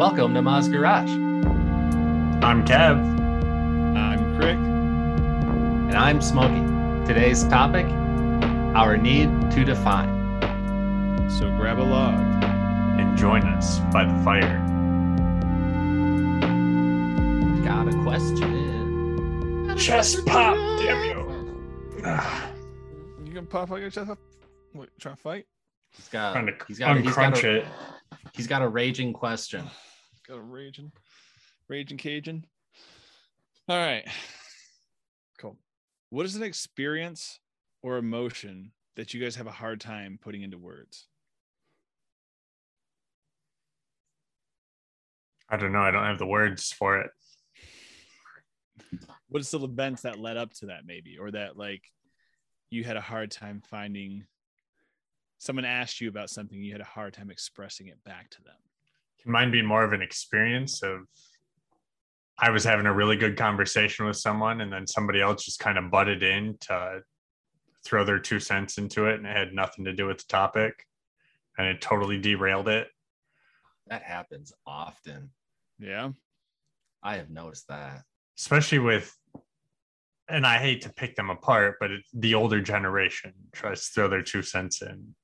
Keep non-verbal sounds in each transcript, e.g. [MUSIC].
Welcome to Moz Garage. I'm Kev. I'm Crick. And I'm Smokey. Today's topic our need to define. So grab a log and join us by the fire. Got a question. Chest pop, damn you. You can pop out your chest up? What, trying to fight? He's got, to he's got, he's got uncrunch a, it. He's got a raging question. Got a raging, raging Cajun. All right. Cool. What is an experience or emotion that you guys have a hard time putting into words? I don't know. I don't have the words for it. What is the events that led up to that, maybe, or that like you had a hard time finding? Someone asked you about something, you had a hard time expressing it back to them. Can mine be more of an experience of I was having a really good conversation with someone and then somebody else just kind of butted in to throw their two cents into it and it had nothing to do with the topic and it totally derailed it. That happens often. Yeah. I have noticed that. Especially with and I hate to pick them apart, but it, the older generation tries to throw their two cents in.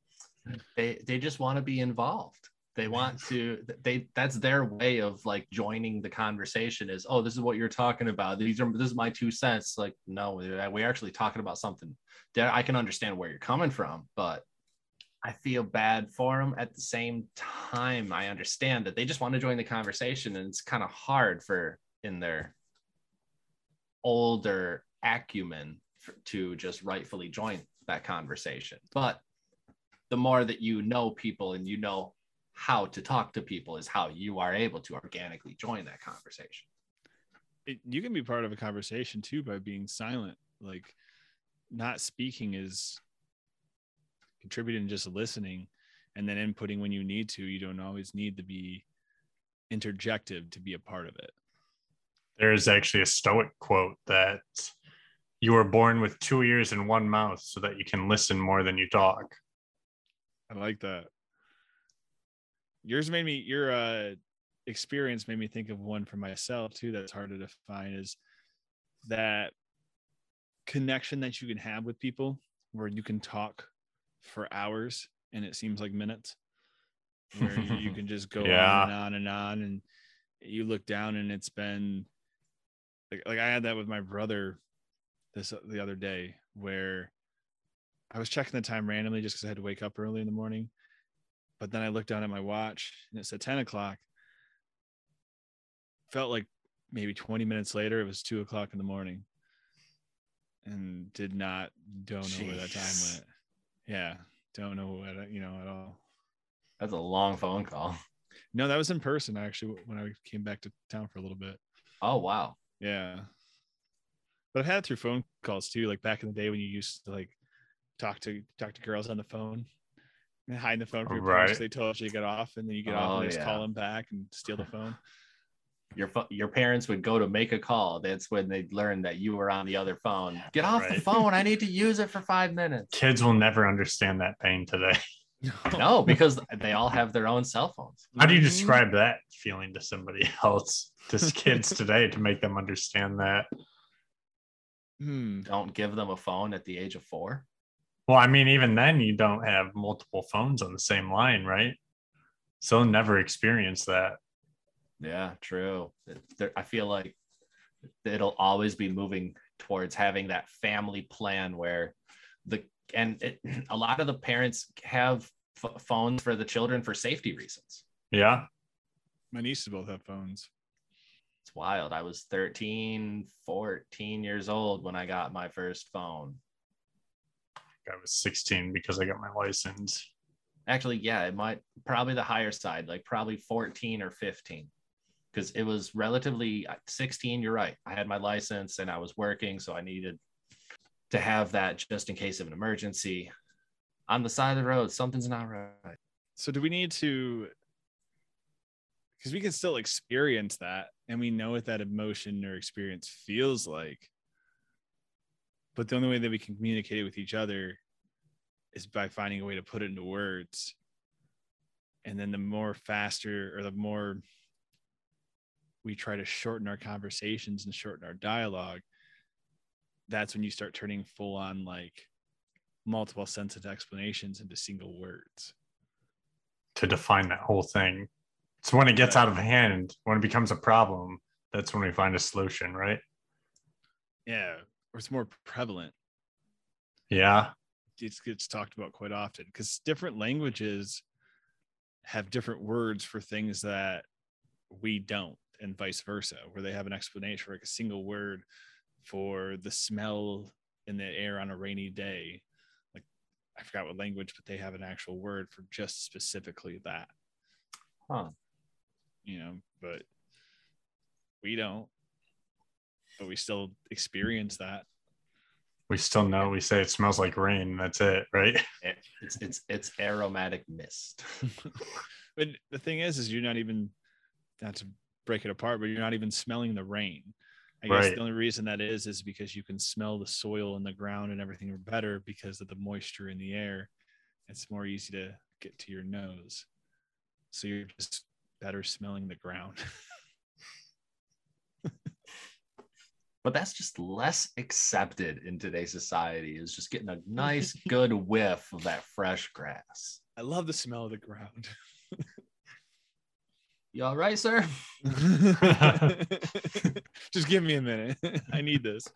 They they just want to be involved. They want to they that's their way of like joining the conversation is oh this is what you're talking about. These are this is my two cents. Like no, uh, we're actually talking about something that I can understand where you're coming from, but I feel bad for them at the same time. I understand that they just want to join the conversation and it's kind of hard for in their older acumen for, to just rightfully join that conversation. But the more that you know people and you know how to talk to people is how you are able to organically join that conversation. It, you can be part of a conversation too by being silent. Like not speaking is contributing, just listening and then inputting when you need to. You don't always need to be interjective to be a part of it. There is actually a Stoic quote that you were born with two ears and one mouth so that you can listen more than you talk. I like that. Yours made me your uh experience made me think of one for myself too that's hard to define is that connection that you can have with people where you can talk for hours and it seems like minutes where you [LAUGHS] can just go yeah. on and on and on and you look down and it's been like, like I had that with my brother this the other day where I was checking the time randomly just because I had to wake up early in the morning. But then I looked down at my watch and it said 10 o'clock. Felt like maybe 20 minutes later, it was two o'clock in the morning. And did not don't know Jeez. where that time went. Yeah. Don't know what you know at all. That's a long phone call. No, that was in person actually when I came back to town for a little bit. Oh wow. Yeah. But I've had it through phone calls too, like back in the day when you used to like talk to talk to girls on the phone and hide the phone from your right. parents. They told you to get off, and then you get oh, off and just yeah. call them back and steal the phone. Your your parents would go to make a call. That's when they learned that you were on the other phone. Get off right. the phone. I need to use it for five minutes. Kids will never understand that pain today. [LAUGHS] no, because they all have their own cell phones. How do you describe that feeling to somebody [LAUGHS] else, to kids today, to make them understand that? Hmm. Don't give them a phone at the age of four. Well, I mean, even then, you don't have multiple phones on the same line, right? So never experience that. Yeah, true. I feel like it'll always be moving towards having that family plan where the and it, [CLEARS THROAT] a lot of the parents have f- phones for the children for safety reasons. Yeah. My nieces both have phones it's wild. I was 13, 14 years old when I got my first phone. I was 16 because I got my license. Actually, yeah, it might probably the higher side, like probably 14 or 15. Because it was relatively uh, 16, you're right. I had my license and I was working, so I needed to have that just in case of an emergency. On the side of the road, something's not right. So do we need to because we can still experience that and we know what that emotion or experience feels like but the only way that we can communicate it with each other is by finding a way to put it into words and then the more faster or the more we try to shorten our conversations and shorten our dialogue, that's when you start turning full on like multiple sentence explanations into single words. To define that whole thing. So when it gets out of hand, when it becomes a problem, that's when we find a solution, right? Yeah. Or it's more prevalent. Yeah. It gets talked about quite often because different languages have different words for things that we don't and vice versa where they have an explanation for like a single word for the smell in the air on a rainy day like i forgot what language but they have an actual word for just specifically that Huh. you know but we don't but we still experience that We still know we say it smells like rain. That's it, right? [LAUGHS] It- it's it's it's aromatic mist. [LAUGHS] but the thing is is you're not even not to break it apart but you're not even smelling the rain i guess Right. the only reason that is is because you can smell the soil and the ground and everything better because of the moisture in the air it's more easy to get to your nose so you're just better smelling the ground [LAUGHS] but that's just less accepted in today's society is just getting a [LAUGHS] nice good whiff of that fresh grass. I love the smell of the ground. [LAUGHS] You all right sir? [LAUGHS] Just give me a minute. I need this.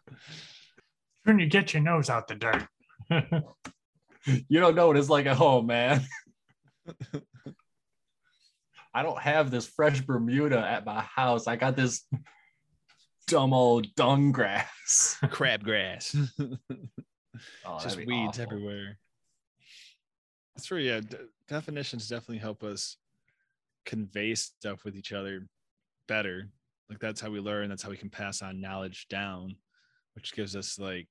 When you get your nose out the dirt. you don't know what it's like at home man. I don't have this fresh bermuda at my house. I got this dumb old dung grass [LAUGHS] crabgrass [LAUGHS] Oh, just weeds awful. everywhere. That's true. Yeah, de- definitions definitely help us convey stuff with each other better. Like that's how we learn. That's how we can pass on knowledge down, which gives us like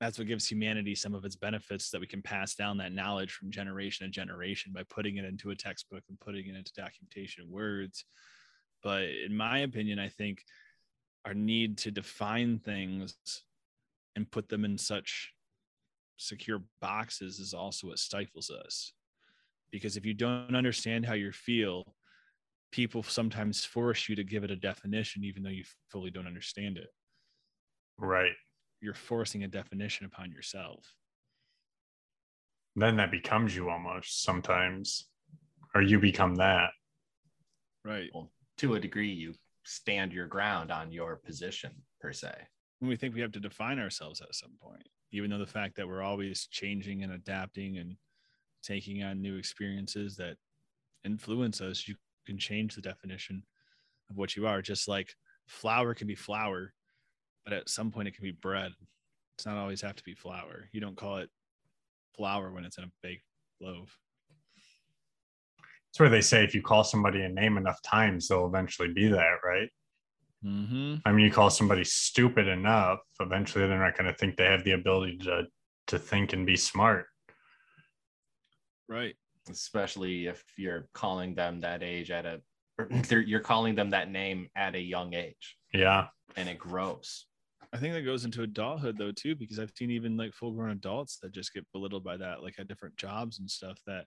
that's what gives humanity some of its benefits that we can pass down that knowledge from generation to generation by putting it into a textbook and putting it into documentation words. But in my opinion, I think our need to define things and put them in such secure boxes is also what stifles us. Because if you don't understand how you feel, people sometimes force you to give it a definition, even though you fully don't understand it. right. You're forcing a definition upon yourself. Then that becomes you almost sometimes. Or you become that. Right. To a degree you stand your ground on your position per se When we think we have to define ourselves at some point, even though the fact that we're always changing and adapting and taking on new experiences that influence us, you can change the definition of what you are. Just like flour can be flour, but at some point it can be bread. It's not always have to be flour. You don't call it flour when it's in a baked loaf. It's where they say if you call somebody a name enough times, they'll eventually be that, right? Mm-hmm. I mean, you call somebody stupid enough, eventually they're not going to think they have the ability to to think and be smart. Right. especially if you're calling them that age at a [CLEARS THROAT] you're calling them that name at a young age Yeah. and it grows I think that goes into adulthood though too, because I've seen even like full grown adults that just get belittled by that, like at different jobs and stuff that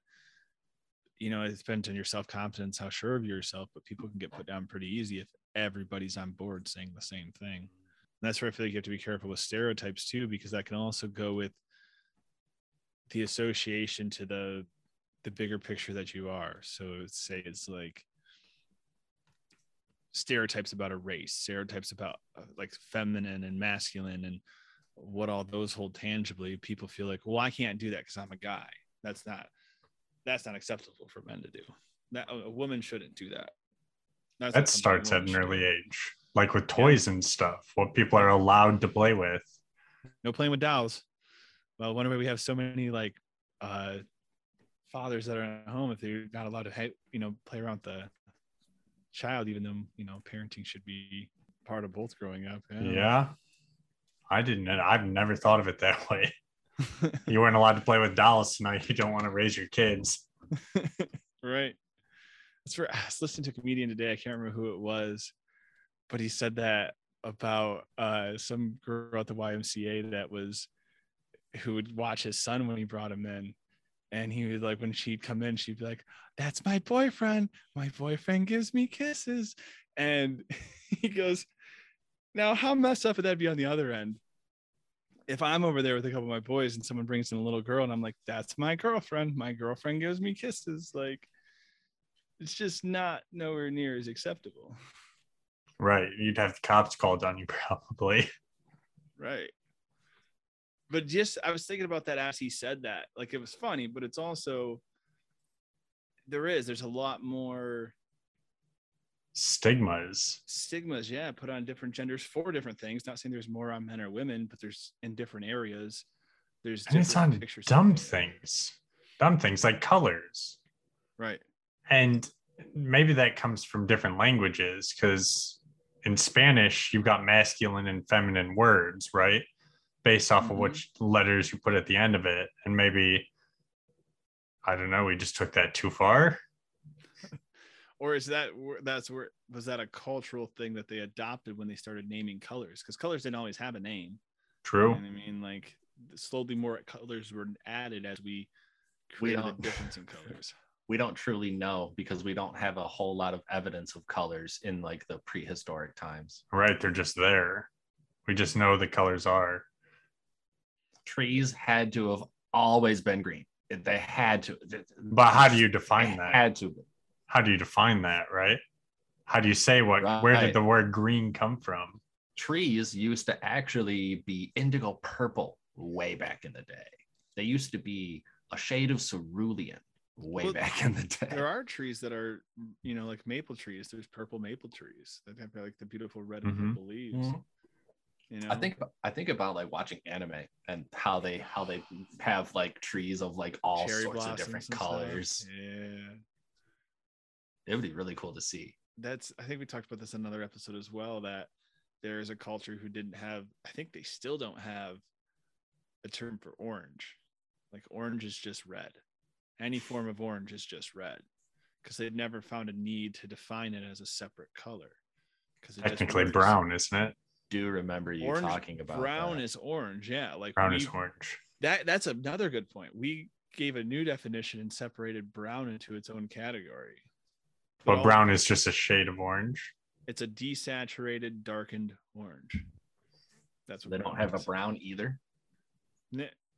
you know, it depends on your self confidence, how sure of yourself, but people can get put down pretty easy if everybody's on board saying the same thing. And that's where I feel like you have to be careful with stereotypes too, because that can also go with the association to the the bigger picture that you are. So say it's like stereotypes about a race, stereotypes about uh, like feminine and masculine and what all those hold tangibly. People feel like, well, I can't do that because I'm a guy. That's not that's not acceptable for men to do. That a woman shouldn't do that. That's That starts at an early do. age, like with toys and stuff, what people are allowed to play with. No playing with dolls. Well, whenever we have so many like uh fathers that are at home, if they're not allowed to, you know, play around with the child, even though you know parenting should be part of both growing up. Yeah. I didn't, I've never thought of it that [LAUGHS] way. [LAUGHS] You weren't allowed to play with dolls, so now you don't want to raise your kids. [LAUGHS] right. That's for I was listening to a comedian today. I can't remember who it was, but he said that about uh some girl at the YMCA that was who would watch his son when he brought him in. And he was like when she'd come in, she'd be like, That's my boyfriend. My boyfriend gives me kisses. And [LAUGHS] he goes, Now, how messed up would that be on the other end? If I'm over there with a couple of my boys and someone brings in a little girl and I'm like, That's my girlfriend. My girlfriend gives me kisses. Like, it's just not nowhere near as acceptable. Right. You'd have the cops called on you [LAUGHS] probably. Right. But just I was thinking about that as he said that. Like it was funny, but it's also there is there's a lot more Stigmas. stigmas, yeah, put on different genders for different things. Not saying there's more on men or women, but there's in different areas. There's And it's on dumb things. Dumb things like colors. Right. And maybe that comes from different languages because in Spanish, you've got masculine and feminine words, right? Based off of Mhm. which letters you put at the end of it. And maybe, I don't know, we just took that too far. Or is that where- that's where was that a cultural thing that they adopted when they started naming colors? Because colors didn't always have a name. You True. know I mean, like slowly more colors were added as we We created a don't- difference in colors. [LAUGHS] we don't truly know because we don't have a whole lot of evidence of colors in like the prehistoric times. Right. They're just there. We just know the colors are. Trees had to have always been green. They had to. But how do you define that? Had to. How do you define that, right? How do you say what? Where did the word green come from? Trees used to actually be indigo purple way back in the day. They used to be a shade of cerulean way Well, back in the day. There are trees that are, you know, like maple trees. There's purple maple trees that have like the beautiful red and Mhm. purple leaves. Mhm. You know, I think I think about like watching anime and how they how they have like trees of like all cherry sorts of different and stuff. colors. Yeah, It would be really cool to see. that's. I think we talked about this in another episode as well. That there is a culture who didn't have. I think they still don't have a term for orange. Like orange is just red. Any form of orange is just red, because they've never found a need to define it as a separate color. Because Technically brown, isn't it? Do remember you Orange, talking about brown that. is orange. Yeah, like Brown we- is orange. that that's another good point. We gave a new definition and separated brown into its own category. But all- brown is just a shade of orange. it's a desaturated, darkened orange. That's what they don't brown have a brown either.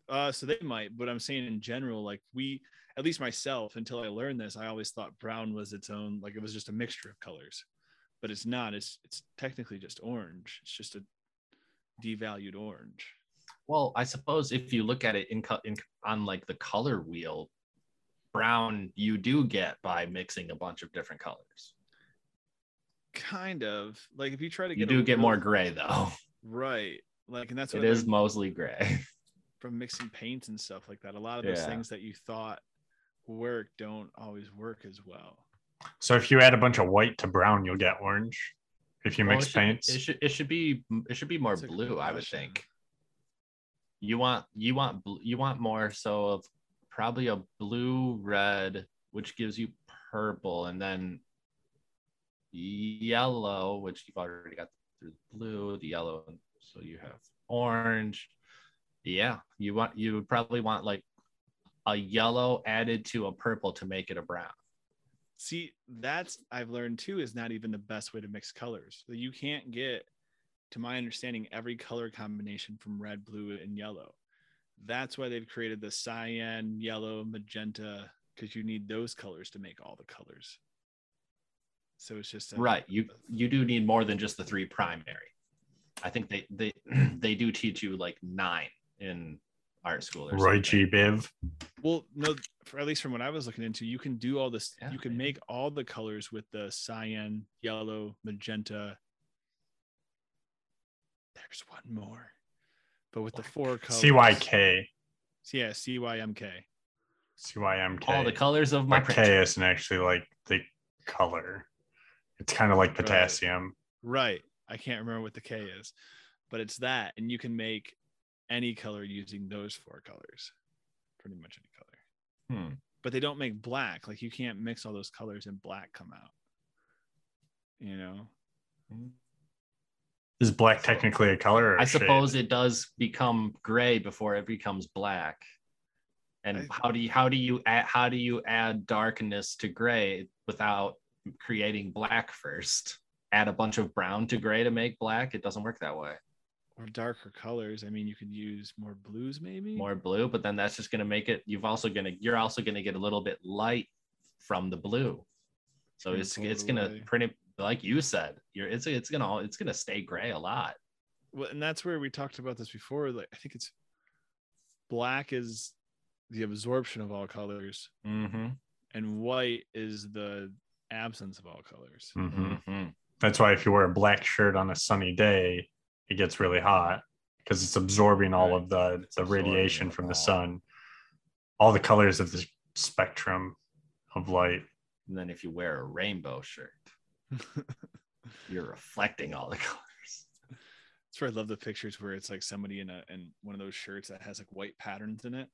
Uh, so they might, but I'm saying in general, like we, at least myself, until I learned this, I always thought brown was its own, like it was just a mixture of colors, but it's not. It's it's technically just orange. It's just a devalued orange. Well, I suppose if you look at it in, co- in on like the color wheel, brown you do get by mixing a bunch of different colors. Kind of like if you try to You get a do get more gray though. right, like and that's what It I is mostly gray. [LAUGHS] from mixing paints and stuff like that. A lot of those Yeah. things that you thought work don't always work as well. So if you add a bunch of white to brown, you'll get orange. If you Well, mix it should, paints, It should it should be it should be more It's blue, I would think. You want you want you want more so of probably a blue red, which gives you purple, and then yellow, which you've already got through the blue, the yellow, so you have orange. Yeah, you want you would probably want like a yellow added to a purple to make it a brown. See, that's I've learned too is not even the best way to mix colors. You can't get, to my understanding, every color combination from red, blue, and yellow. That's why they've created the cyan, yellow, magenta, because you need those colors to make all the colors. So it's just a, right you you do need more than just the three primary i think they they [CLEARS THROAT] they do teach you like nine in art school or Roy something. G. Biv. Well, no, for at least from what I was looking into, you can do all this. Yeah, you can maybe. make all the colors with the cyan, yellow, magenta. There's one more, but with the four colors. CYK. Yeah, CYMK. CYMK. all the colors of my But print. K isn't actually like the color. It's kind of like Right. potassium. Right. I can't remember what the K is, but it's that, and you can make any color using those four colors, pretty much any color. Hmm. But they don't make black. Like you can't mix all those colors and black come out. You know. Is black technically a color? Or a i shade? suppose it does become gray before it becomes black And I- how do you how do you add, how do you add darkness to gray without creating black first? Add a bunch of brown to gray to make black. It doesn't work that way. or darker colors. I mean, you could use more blues, maybe. More blue, but then that's just gonna make it. You've also gonna you're also gonna get a little bit light from the blue. So it's it's gonna away. pretty like you said. You're it's it's gonna it's gonna stay gray a lot. Well, and that's where we talked about this before. Like, I think it's black is the absorption of all colors, Mm-hmm. and white is the absence of all colors. Mhm. Mm-hmm. That's why if you wear a black shirt on a sunny day, it gets really hot because it's absorbing all Right. of the, It's the radiation from all. the sun, all the colors of the spectrum of light. And then if you wear a rainbow shirt, [LAUGHS] you're reflecting all the [LAUGHS] colors. That's where I love the pictures where it's like somebody in a in one of those shirts that has like white patterns in it,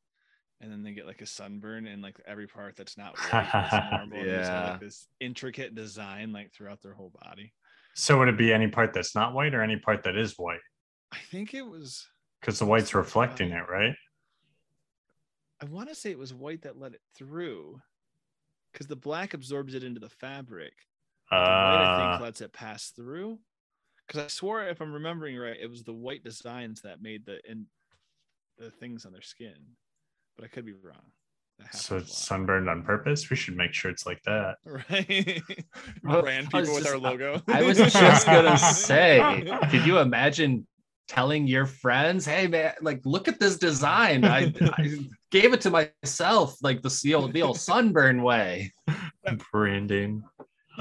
and then they get like a sunburn and like every part that's not [LAUGHS] white is normal. and they just have, Yeah. like this intricate design like throughout their whole body. So would it be any part that's not white or any part that is white? I think it was. Because the white's reflecting white. it, right? I want to say it was white that let it through, because the black absorbs it into the fabric. But white I Uh, think lets it pass through. Because I swore, if I'm remembering right, it was the white designs that made the in the things on their skin, but I could be wrong. So it's sunburned on purpose. We should make shirts like that. [LAUGHS] right? Brand I was people with our logo. I was just gonna [LAUGHS] say, could you imagine telling your friends, "Hey man, like look at this design. I, I gave it to myself, like the the old, the old sunburn way." [LAUGHS] Branding.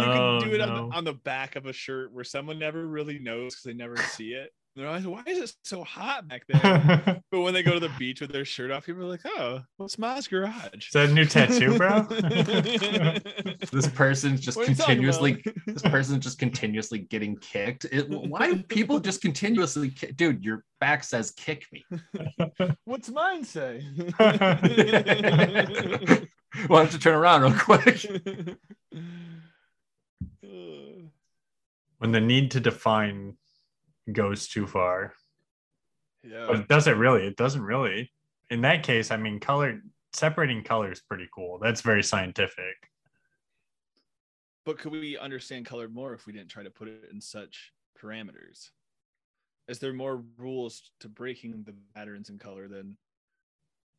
You Oh, can do it on, the, on the back of a shirt where someone never really knows because they never see it. They're like, why is it so hot back [LAUGHS] there? but when they go to the beach with their shirt off, people are like, oh, what's Moz garage? Is that a new tattoo, bro? [LAUGHS] [LAUGHS] This person's just What are you talking continuously. This person's just continuously getting kicked. It, why do people just continuously, ki- dude? Your back says "kick me." What's mine say? Why don't you turn around real quick? When the need to define goes too far. Yeah. it doesn't really. It doesn't really. In that case, I mean, color separating color is pretty cool. That's very scientific. But could we understand color more if we didn't try to put it in such parameters? Is there more rules to breaking the patterns in color than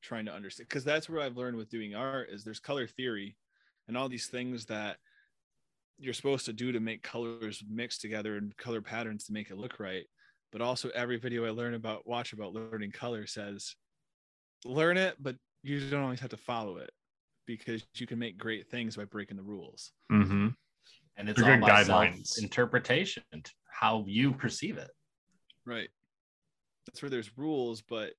trying to understand? Because that's where I've learned with doing art is there's color theory and all these things that you're supposed to do to make colors mix together and color patterns to make it look right. But also every video I learn about watch about learning color says learn it, but you don't always have to follow it because you can make great things by breaking the rules. Mm-hmm. And it's They're all good by guidelines. interpretation, how you perceive it. Right. That's where there's rules, but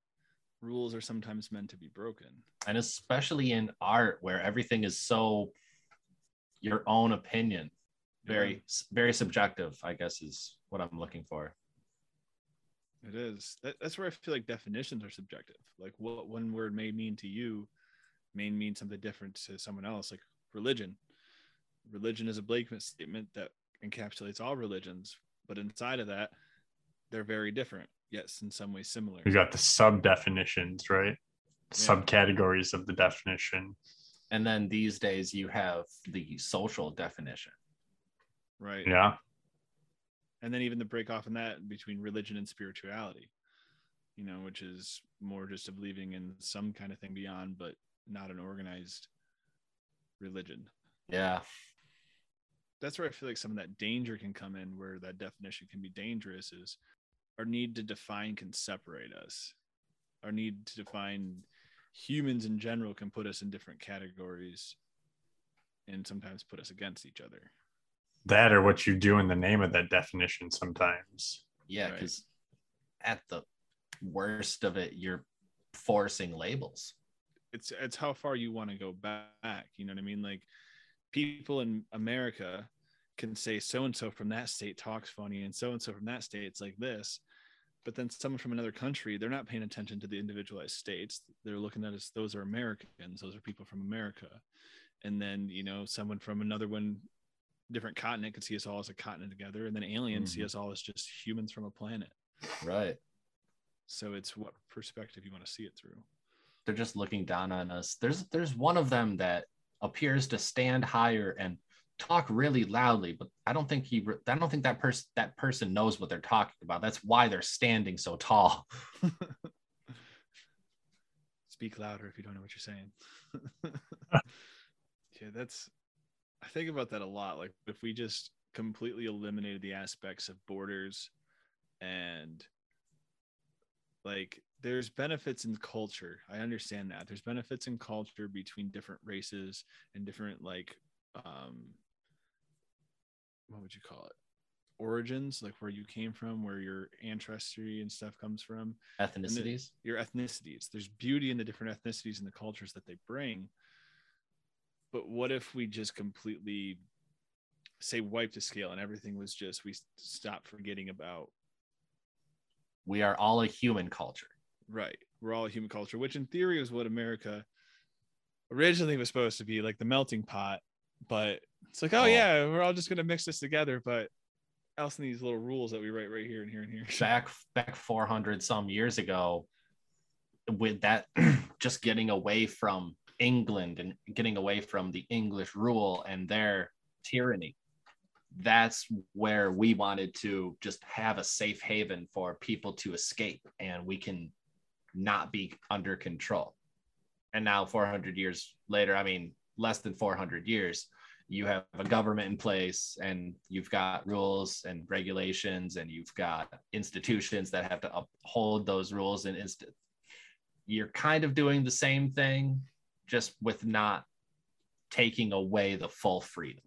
rules are sometimes meant to be broken. and especially in art where everything is so your own opinion very very subjective i guess is what i'm looking for It is. That, that's where I feel like definitions are subjective. Like what one word may mean to you may mean something different to someone else. Like religion. Religion is a blanket statement that encapsulates all religions, but inside of that, they're very different. Yes, in some ways similar. You got the sub definitions, right? Yeah. Subcategories of the definition. And then these days you have the social definition Right. Yeah. and then even the break off in that between religion and spirituality you know which is more just of believing in some kind of thing beyond but not an organized religion yeah that's where i feel like some of that danger can come in where that definition can be dangerous is our need to define can separate us our need to define humans in general can put us in different categories and sometimes put us against each other That or what you do in the name of that definition sometimes. yeah Right. because at the worst of it you're forcing labels it's it's how far you want to go back you know what i mean like people in america can say so and so from that state talks funny and so and so from that state it's like this but then someone from another country they're not paying attention to the individualized states. They're looking at us those are americans those are people from america. And then you know someone from another one different continent could see us all as a continent together and then aliens see Mhm. us all as just humans from a planet. Right. So it's what perspective you want to see it through. They're just looking down on us. There's there's one of them that appears to stand higher and talk really loudly, but I don't think he I don't think that person that person knows what they're talking about. That's why they're standing so tall. [LAUGHS] Speak louder if you don't know what you're saying. [LAUGHS] yeah, that's I think about that a lot. Like if we just completely eliminated the aspects of borders and like there's benefits in culture i understand that there's benefits in culture between different races and different like um what would you call it? Origins like where you came from where your ancestry and stuff comes from. Ethnicities? your ethnicities. There's beauty in the different ethnicities and the cultures that they bring. But what if we just completely say wiped the scale and everything was just we stopped forgetting about we are all a human culture. Right. We're all a human culture which in theory is what america originally was supposed to be like the melting pot but it's like oh, oh. yeah we're all just going to mix this together but else in these little rules that we write right here and here and here [LAUGHS] back back 400 some years ago with that [CLEARS THROAT] just getting away from england and getting away from the english rule and their tyranny that's where we wanted to just have a safe haven for people to escape and we can not be under control. And now 400 years later, I mean, less than 400 years, you have a government in place and you've got rules and regulations and you've got institutions that have to uphold those rules and inst- you're kind of doing the same thing just with not taking away the full freedom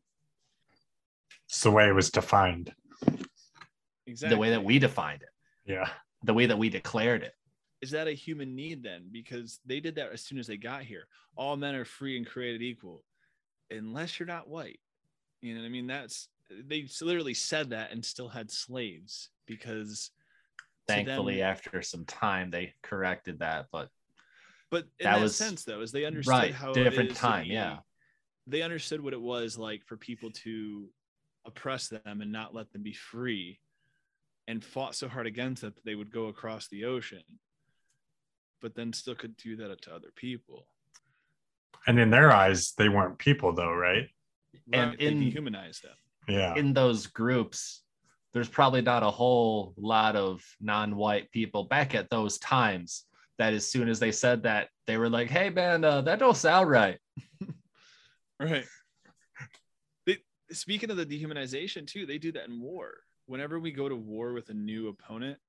it's the way it was defined. Exactly. The way that we defined it. Yeah. The way that we declared it. Is that a human need then? Because they did that as soon as they got here. All men are free and created equal, unless you're not white. You know what I mean? That's they literally said that and still had slaves because thankfully them, after some time they corrected that but but in that, that was, sense though is they understood right, how different time yeah they understood what it was like for people to oppress them and not let them be free and fought so hard against it that they would go across the ocean but then still could do that to other people. And in their eyes they weren't people though right? And right, in humanize them. Yeah. in those groups there's probably not a whole lot of non-white people back at those times that as soon as they said that they were like hey man uh, that don't sound right. [LAUGHS] Right. Speaking of the dehumanization too, they do that in war. Whenever we go to war with a new opponent,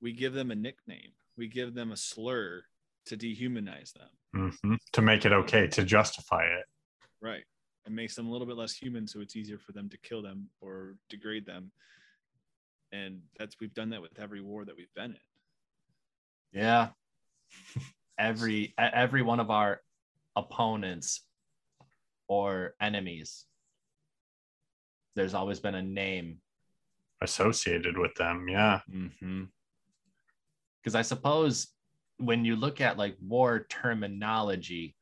we give them a nickname. We give them a slur to dehumanize them. Mm-hmm. To make it okay, to justify it. Right. It makes them a little bit less human, so it's easier for them to kill them or degrade them. And that's we've done that with every war that we've been in. Yeah. every every one of our opponents or enemies there's always been a name associated with them. Yeah. Because. I suppose when you look at like war terminology,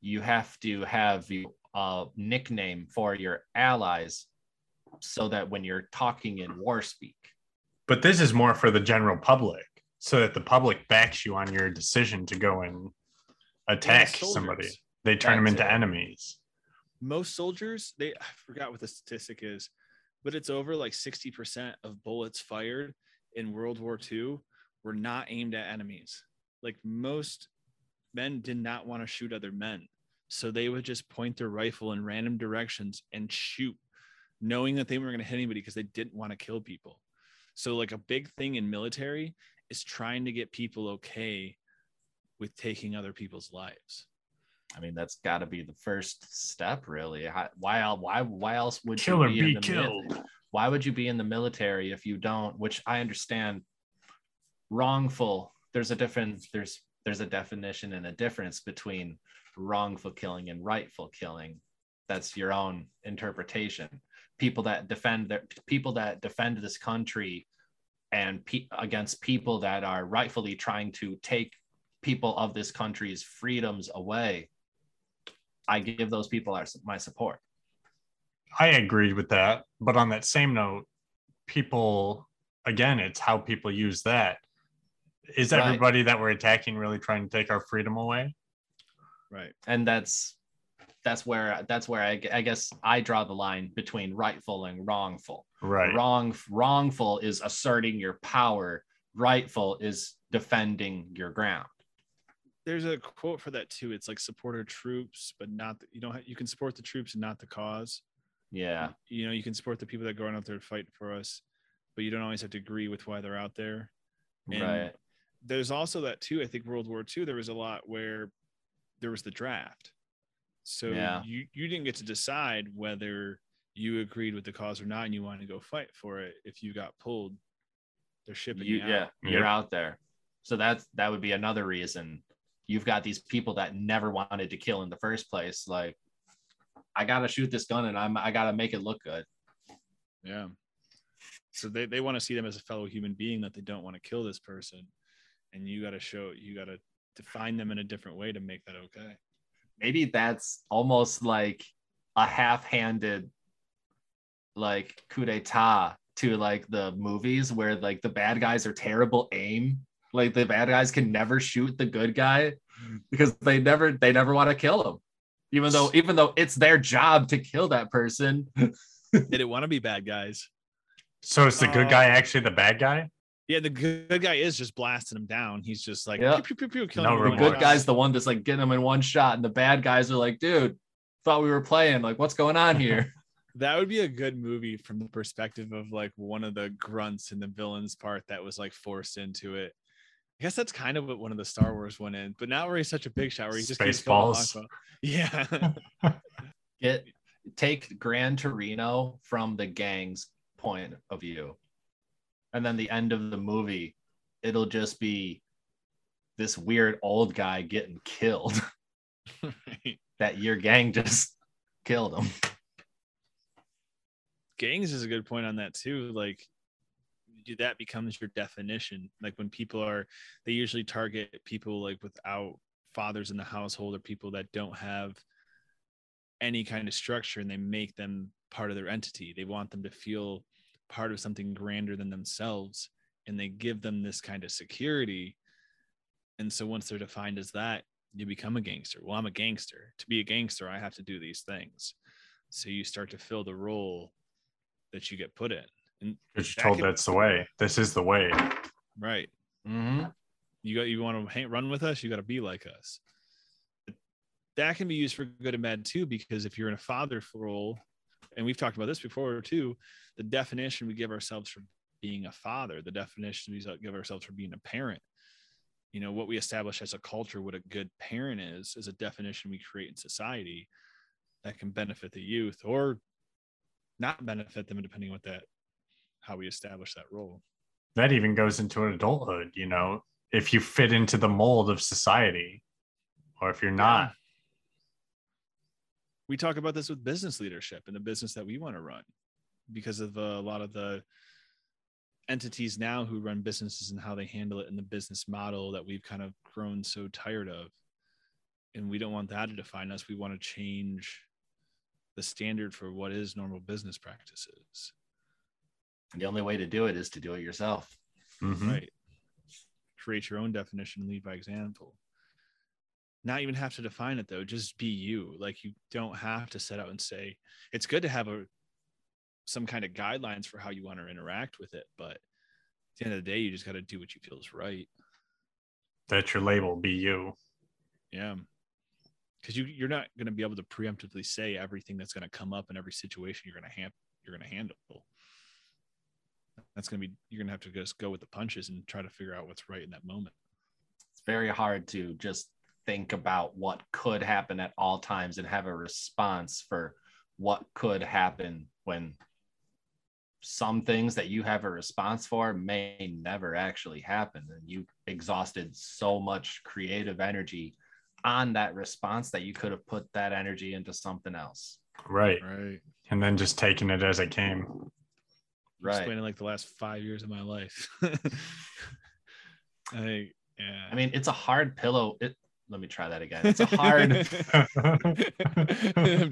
you have to have a uh, nickname for your allies so that when you're talking in war speak. But this is more for the general public so that the public backs you on your decision to go and attack somebody. They turn them into enemies most soldiers they i forgot what the statistic is but it's over like 60% of bullets fired in world war ii were not aimed at enemies like most men did not want to shoot other men so they would just point their rifle in random directions and shoot knowing that they weren't going to hit anybody because they didn't want to kill people so like a big thing in military is trying to get people okay with taking other people's lives I mean, that's got to be the first step, really. Why, why, why else would Kill you be, be killed? why would you be in the military if you don't? Which I understand, wrongful. There's a difference There's there's a definition and a difference between wrongful killing and rightful killing. That's your own interpretation. People that defend their people that defend this country and pe- against people that are rightfully trying to take people of this country's freedoms away I give those people our, my support. I agree with that. But on that same note, people, again, it's how people use that. Is Right. everybody that we're attacking really trying to take our freedom away? right. and that's that's where that's where I, I guess I draw the line between rightful and wrongful. Right. Wrong wrongful is asserting your power. Rightful is defending your ground. There's a quote for that too. It's like support our troops, but not the, you don't. You can support the troops and not the cause. Yeah, You know, you can support the people that go out there to fight for us, but you don't always have to agree with why they're out there. And right. There's also that too. I think World War II, there was a lot where there was the draft. So Yeah. you you didn't get to decide whether you agreed with the cause or not, and you wanted to go fight for it. If you got pulled, they're shipping You, you, out. yeah, you're Yep. out there. So that's that would be another reason. You've got these people that never wanted to kill in the first place. Like, I gotta shoot this gun and I'm I gotta make it look good. Yeah. So they, they want to see them as a fellow human being that they don't want to kill this person. And you got to show, you got to define them in a different way to make that okay. maybe that's almost like a half-handed like coup d'etat to like the movies where like the bad guys are terrible aim like the bad guys can never shoot the good guy because they never they never want to kill him even though even though it's their job to kill that person They didn't want to be bad guys. So is the good guy actually the bad guy? Yeah, the good guy is just blasting them down. He's just like, Yeah. pew, pew, pew, pew, killing No them the good one guy's the one that's like getting them in one shot and the bad guys are like dude thought we were playing like what's going on here [LAUGHS] That would be a good movie from the perspective of like one of the grunts in the villain's part that was like forced into it. I guess that's kind of what one of the Star Wars went in, but not where he's such a big shot where he just keeps going Spaceballs. along. [LAUGHS] Yeah. get take Gran Torino from the gang's point of view. And then the end of the movie, it'll just be this weird old guy getting killed. [LAUGHS] [LAUGHS] That your gang just killed him. gangs is a good point on that too. Like you- that becomes your definition. Like when people are they usually target people like without fathers in the household or people that don't have any kind of structure and they make them part of their entity. They want them to feel part of something grander than themselves and they give them this kind of security and so once they're defined as that you become a gangster well i'm a gangster to be a gangster i have to do these things so you start to fill the role that you get put in. And you're told could- that's the way. This is the way. right, Mm-hmm. you got you want to hang, run with us, you got to be like us. That can be used for good and bad too, because if you're in a father role, and we've talked about this before too, the definition we give ourselves for being a father, the definition we give ourselves for being a parent. You know what we establish as a culture, what a good parent is, is a definition we create in society that can benefit the youth or not benefit them, depending on what that how we establish that role. That even goes into adulthood, you know, if you fit into the mold of society or if you're not. We talk about this with business leadership and the business that we want to run because of uh, a lot of the entities now who run businesses and how they handle it in the business model that we've kind of grown so tired of. And we don't want that to define us. We want to change the standard for what is normal business practices. The only way to do it is to do it yourself. Mhm. right. Create your own definition lead by example not even have to define it though just be you. Like you don't have to set out and say it's good to have a some kind of guidelines for how you want to interact with it but at the end of the day you just got to do what you feel is right. That's your label, be you. yeah. Because you you're not going to be able to preemptively say everything that's going to come up in every situation you're going to have you're going to handle. That's going to be you're going to have to just go with the punches and try to figure out what's right in that moment. It's very hard to just think about what could happen at all times and have a response for what could happen when some things that you have a response for may never actually happen and you exhausted so much creative energy on that response that you could have put that energy into something else Right. right And then just taking it as it came. right explaining like the last five years of my life. [LAUGHS] I yeah. i mean it's a hard pillow it let me try that again it's a hard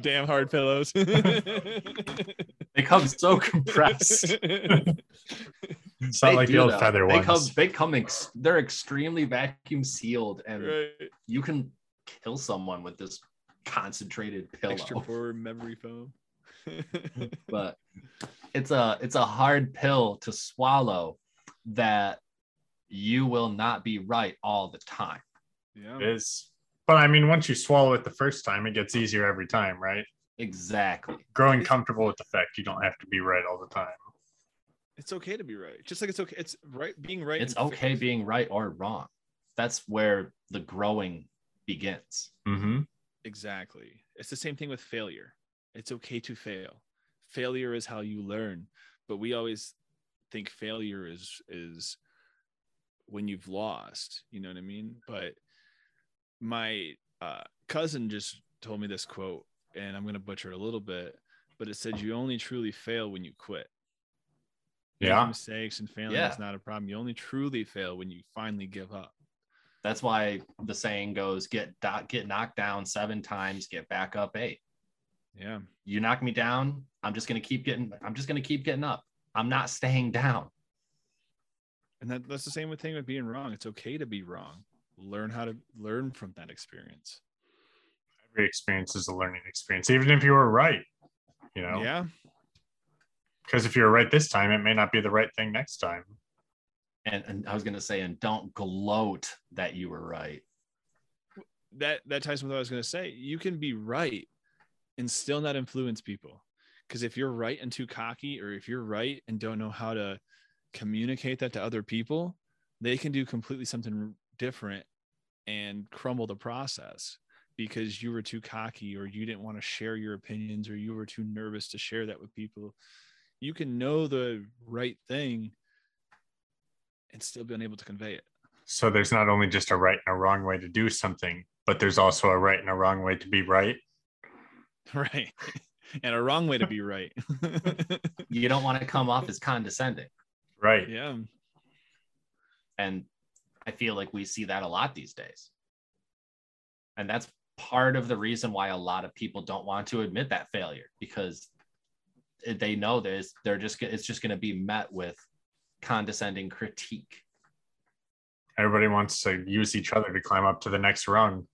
[LAUGHS] damn hard pillows. [LAUGHS] they come so compressed [LAUGHS] It's not They like the old though. feather they ones. come they come ex- they're extremely vacuum sealed and Right. you can kill someone with this concentrated pillow Extra forward memory foam. but it's a it's a hard pill to swallow that you will not be right all the time yeah. It is. But I mean, once you swallow it the first time, it gets easier every time, right? exactly Growing comfortable with the fact you don't have to be right all the time. It's okay to be right. Just like it's okay. It's right being right. it's okay fa- being right or wrong that's where the growing begins Mm-hmm. Exactly. It's the same thing with failure. It's okay to fail. Failure is how you learn, but we always think failure is is when you've lost, you know what I mean? But my uh, cousin just told me this quote and I'm going to butcher it a little bit, but it said you only truly fail when you quit. Making Yeah. mistakes and failing Yeah. is not a problem. You only truly fail when you finally give up. that's why the saying goes get get knocked down seven times get back up eight Yeah. you knock me down i'm just going to keep getting i'm just going to keep getting up i'm not staying down And that, that's the same thing with being wrong. It's okay to be wrong. Learn how to learn from that experience. Every experience is a learning experience, even if you were right. You know, Yeah. because if you're right this time, it may not be the right thing next time. and, and i was going to say and don't gloat that you were right That that ties with what I was gonna say. You can be right and still not influence people. Because if you're right and too cocky, or if you're right and don't know how to communicate that to other people, they can do completely something different and crumble the process because you were too cocky or you didn't want to share your opinions or you were too nervous to share that with people. You can know the right thing and still be unable to convey it. So there's not only just a right and a wrong way to do something, but there's also a right and a wrong way to be right. [LAUGHS] Right. [LAUGHS] and a wrong way to be right. [LAUGHS] you don't want to come off as condescending Right. yeah. and i feel like we see that a lot these days. And that's part of the reason why a lot of people don't want to admit that failure because they know there's they're just it's just going to be met with condescending critique. Everybody wants to use each other to climb up to the next rung.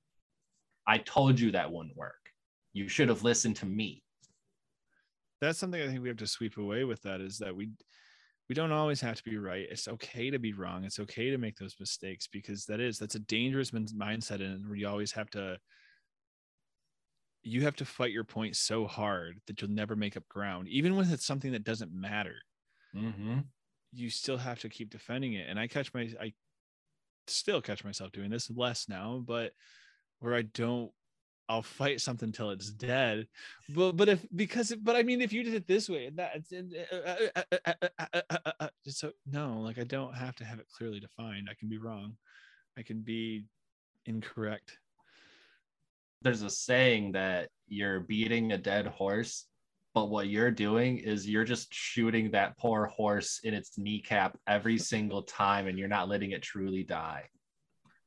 i told you that wouldn't work. You should have listened to me. That's something I think we have to sweep away with that is that we we don't always have to be right. It's okay to be wrong. It's okay to make those mistakes because that is that's a dangerous min- mindset and where you always have to you have to fight your point so hard that you'll never make up ground even when it's something that doesn't matter mm-hmm. you still have to keep defending it. And I catch my I still catch myself doing this less now, but where I don't I'll fight something till it's dead. But but if because but I mean if you did it this way and that so no, like I don't have to have it clearly defined. I can be wrong. I can be incorrect. there's a saying that you're beating a dead horse but what you're doing is you're just shooting that poor horse in its kneecap every single time and you're not letting it truly die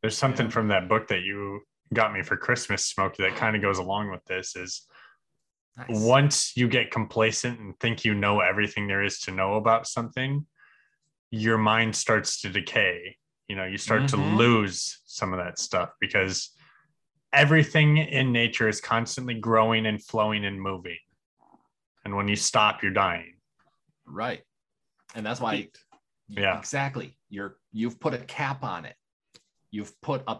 There's something Yeah. from that book that you got me for Christmas, Smokey, that kind of goes along with this is Nice. once you get complacent and think you know everything there is to know about something, your mind starts to decay. You know, you start to Mhm. lose some of that stuff because everything in nature is constantly growing and flowing and moving. And when you stop, you're dying. right and that's why Yeah. exactly you're you've put a cap on it you've put a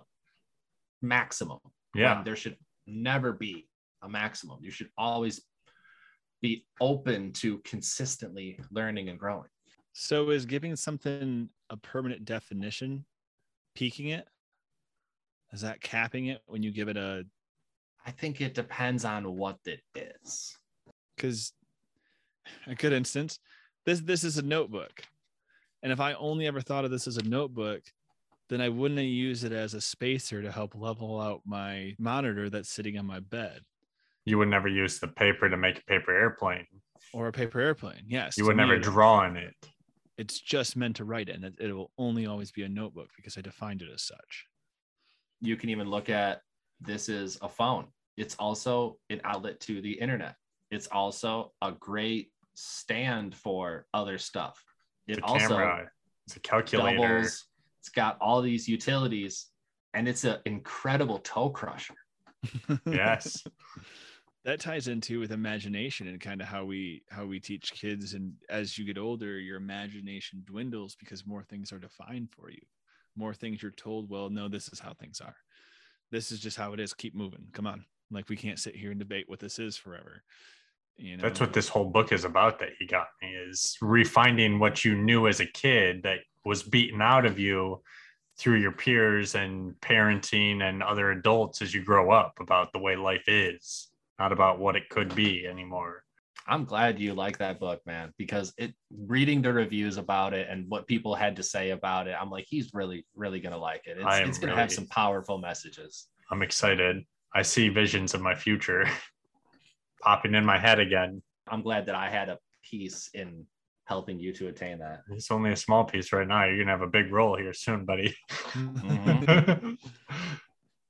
maximum Yeah. when there should never be a maximum you should always be open to consistently learning and growing So is giving something a permanent definition peaking it? Is that capping it when you give it a i think it depends on what it is because a good instance this this is a notebook and if i only ever thought of this as a notebook then i wouldn't use it as a spacer to help level out my monitor that's sitting on my bed You would never use the paper to make a paper airplane. or a paper airplane yes You would never it- draw on it. it's just meant to write in. it, it will only always be a notebook because i defined it as such you can even look at this is a phone it's also an outlet to the internet it's also a great stand for other stuff it the also camera. It's a calculator. doubles. It's got all these utilities, and it's an incredible toe crusher. [LAUGHS] Yes. that ties into with imagination and kind of how we how we teach kids. And as you get older your imagination dwindles because more things are defined for you. More things you're told well no this is how things are. This is just how it is. Keep moving. Come on. Like we can't sit here and debate what this is forever you know That's what this whole book is about that he got me is refinding what you knew as a kid that was beaten out of you through your peers and parenting and other adults as you grow up about the way life is, not about what it could be anymore. I'm glad you like that book, man, because it reading the reviews about it and what people had to say about it, I'm like, he's really, really gonna like it. It's, I am it's gonna have some powerful messages. I'm excited. I see visions of my future [LAUGHS] popping in my head again. I'm glad that I had a piece in helping you to attain that. It's only a small piece right now. You're gonna have a big role here soon, buddy. Mhm. [LAUGHS]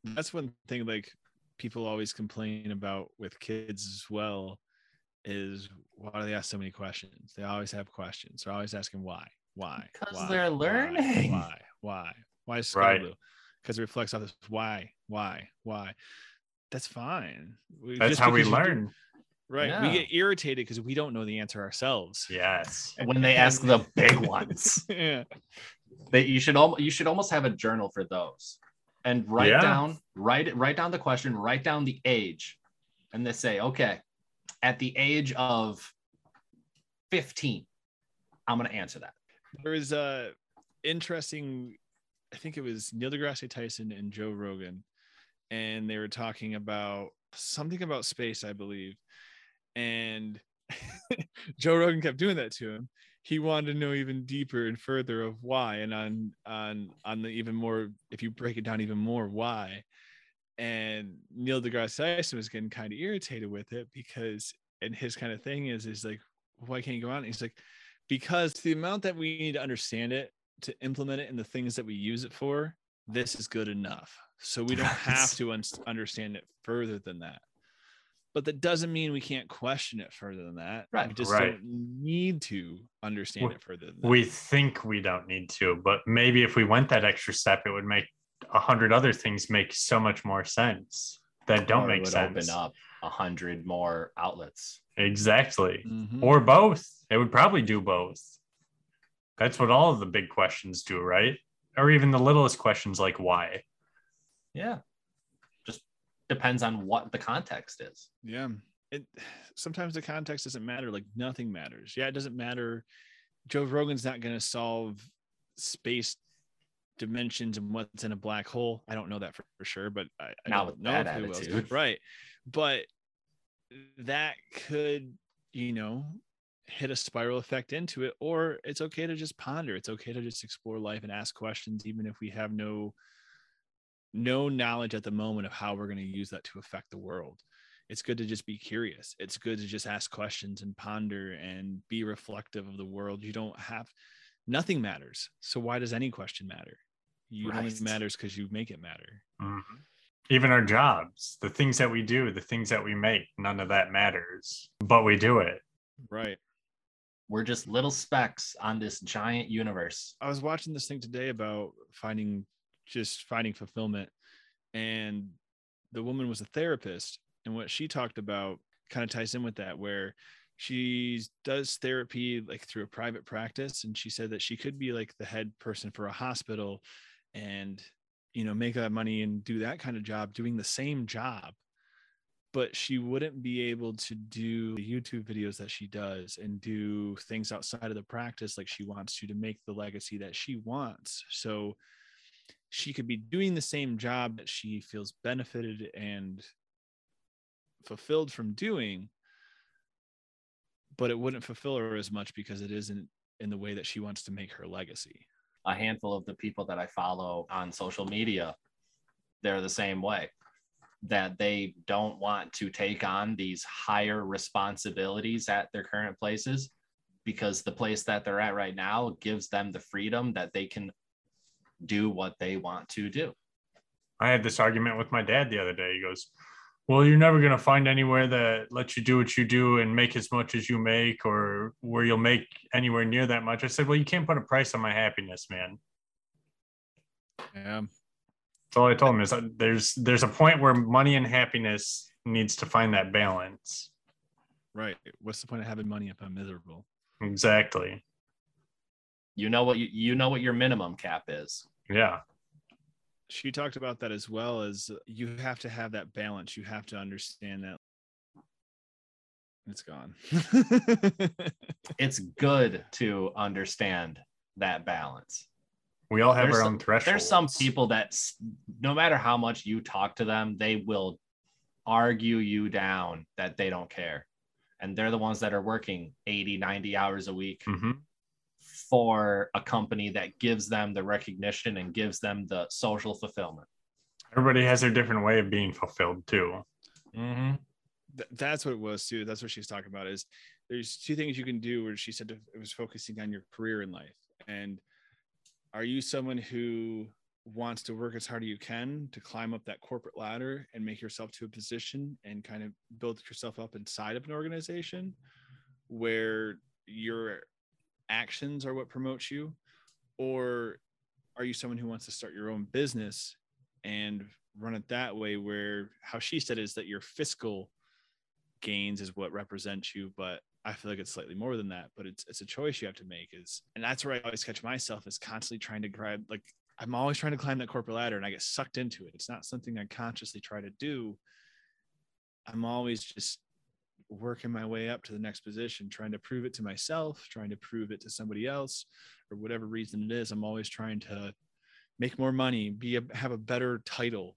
that's one thing like people always complain about with kids as well is why do they ask so many questions they always have questions they're always asking why why 'Cause why, Because they're learning. why why why is Right. blue because it reflects off this why why why that's fine That's just how we learn. you do- learn. right we get irritated because we don't know the answer ourselves Yes. when they ask the big [LAUGHS] ones. yeah That you should almost you should almost have a journal for those and write Yeah. down write write down the question, write down the age, and they say, okay, at the age of 15, I'm gonna answer that. there was a interesting i think it was neil degrasse tyson and joe rogan and they were talking about something about space i believe and [LAUGHS] joe rogan kept doing that to him. He wanted to know even deeper and further of why and on on on the even more if you break it down even more why. And neil degrasse tyson was getting kind of irritated with it because and his kind of thing is is like why can't you go on he's like because the amount that we need to understand it to implement it in the things that we use it for this is good enough. So we don't have to un- understand it further than that but that doesn't mean we can't question it further than that Right. we just right. don't need to understand We- it further than that. We think we don't need to, but maybe if we went that extra step, it would make a hundred other things make so much more sense that don't Or it make would sense. open up a hundred more outlets. Exactly. Mhm. Or both. It would probably do both. That's what all of the big questions do, right? Or even the littlest questions like why. Yeah. Depends on what the context is. Yeah. It sometimes the context doesn't matter. Like nothing matters. Yeah, it doesn't matter. Joe Rogan's not going to solve space dimensions and what's in a black hole. I don't know that for, for sure, but I, I Not with know that will. attitude. [LAUGHS] Right. But that could, you know, hit a spiral effect into it, or it's okay to just ponder. It's okay to just explore life and ask questions, even if we have no no knowledge at the moment of how we're going to use that to affect the world. It's good to just be curious. It's good to just ask questions and ponder and be reflective of the world. You don't have nothing matters. So why does any question matter? You it only matters because you make it matter. Mhm. Even our jobs, the things that we do, the things that we make, none of that matters, but we do it. right. We're just little specks on this giant universe. i was watching this thing today about finding just finding fulfillment. And the woman was a therapist and what she talked about kind of ties in with that where she does therapy like through a private practice and she said that she could be like the head person for a hospital and you know make that money and do that kind of job doing the same job. But she wouldn't be able to do the youtube videos that she does and do things outside of the practice like she wants to to make the legacy that she wants. So she could be doing the same job that she feels benefited and fulfilled from doing but it wouldn't fulfill her as much because it isn't in the way that she wants to make her legacy A handful of the people that I follow on social media, they're the same way. That they don't want to take on these higher responsibilities at their current places because the place that they're at right now gives them the freedom that they can do what they want to do. I had this argument with my dad the other day. He goes, well, you're never going to find anywhere that lets you do what you do and make as much as you make or where you'll make anywhere near that much. I said, well, you can't put a price on my happiness, man. Yeah. That's all I told him is that there's there's a point where money and happiness needs to find that balance. Right. What's the point of having money if I'm miserable? Exactly. You know what you, you know what your minimum cap is. Yeah. She talked about that as well as you have to have that balance. You have to understand that it's gone. [LAUGHS] It's good to understand that balance. We all have There's our some- own threshold There's some people that no matter how much you talk to them, they will argue you down that they don't care. And they're the ones that are working 80, 90 hours a week Mhm. For a company that gives them the recognition and gives them the social fulfillment. Everybody has their different way of being fulfilled too. Mm-hmm. Th- that's what it was too. That's what she's talking about. Is there's two things you can do where she said it was focusing on your career in life. And are you someone who wants to work as hard as you can to climb up that corporate ladder and make yourself to a position and kind of build yourself up inside of an organization where your actions are what promotes you? Or are you someone who wants to start your own business and run it that way where how she said is that your fiscal gains is what represents you but i feel like it's slightly more than that but it's it's a choice you have to make is and that's where i always catch myself is constantly trying to grab like i'm always trying to climb that corporate ladder and i get sucked into it it's not something i consciously try to do i'm always just working my way up to the next position trying to prove it to myself trying to prove it to somebody else or whatever reason it is i'm always trying to make more money be a, have a better title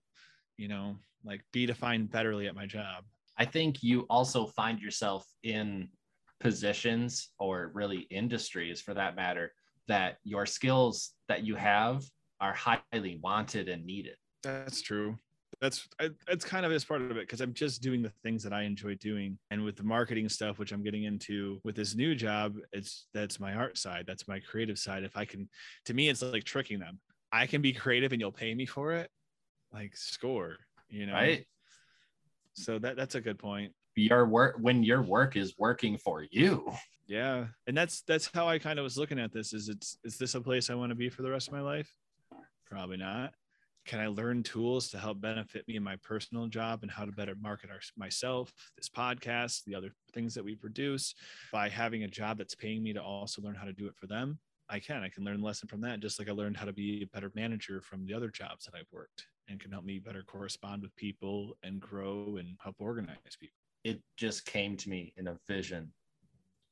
you know like be defined betterly at my job I think you also find yourself in positions or really industries for that matter that your skills that you have are highly wanted and needed. That's true. That's I, that's kind of as part of it because I'm just doing the things that I enjoy doing, and with the marketing stuff, which I'm getting into with this new job, it's that's my art side, that's my creative side. If I can, to me, it's like tricking them. I can be creative, and you'll pay me for it. Like score, you know. Right? So that that's a good point. Your work when your work is working for you. Yeah, and that's that's how I kind of was looking at this. Is it's is this a place I want to be for the rest of my life? Probably not. Can I learn tools to help benefit me in my personal job and how to better market our, myself, this podcast, the other things that we produce by having a job that's paying me to also learn how to do it for them? I can. I can learn a lesson from that, just like I learned how to be a better manager from the other jobs that I've worked and can help me better correspond with people and grow and help organize people. It just came to me in a vision.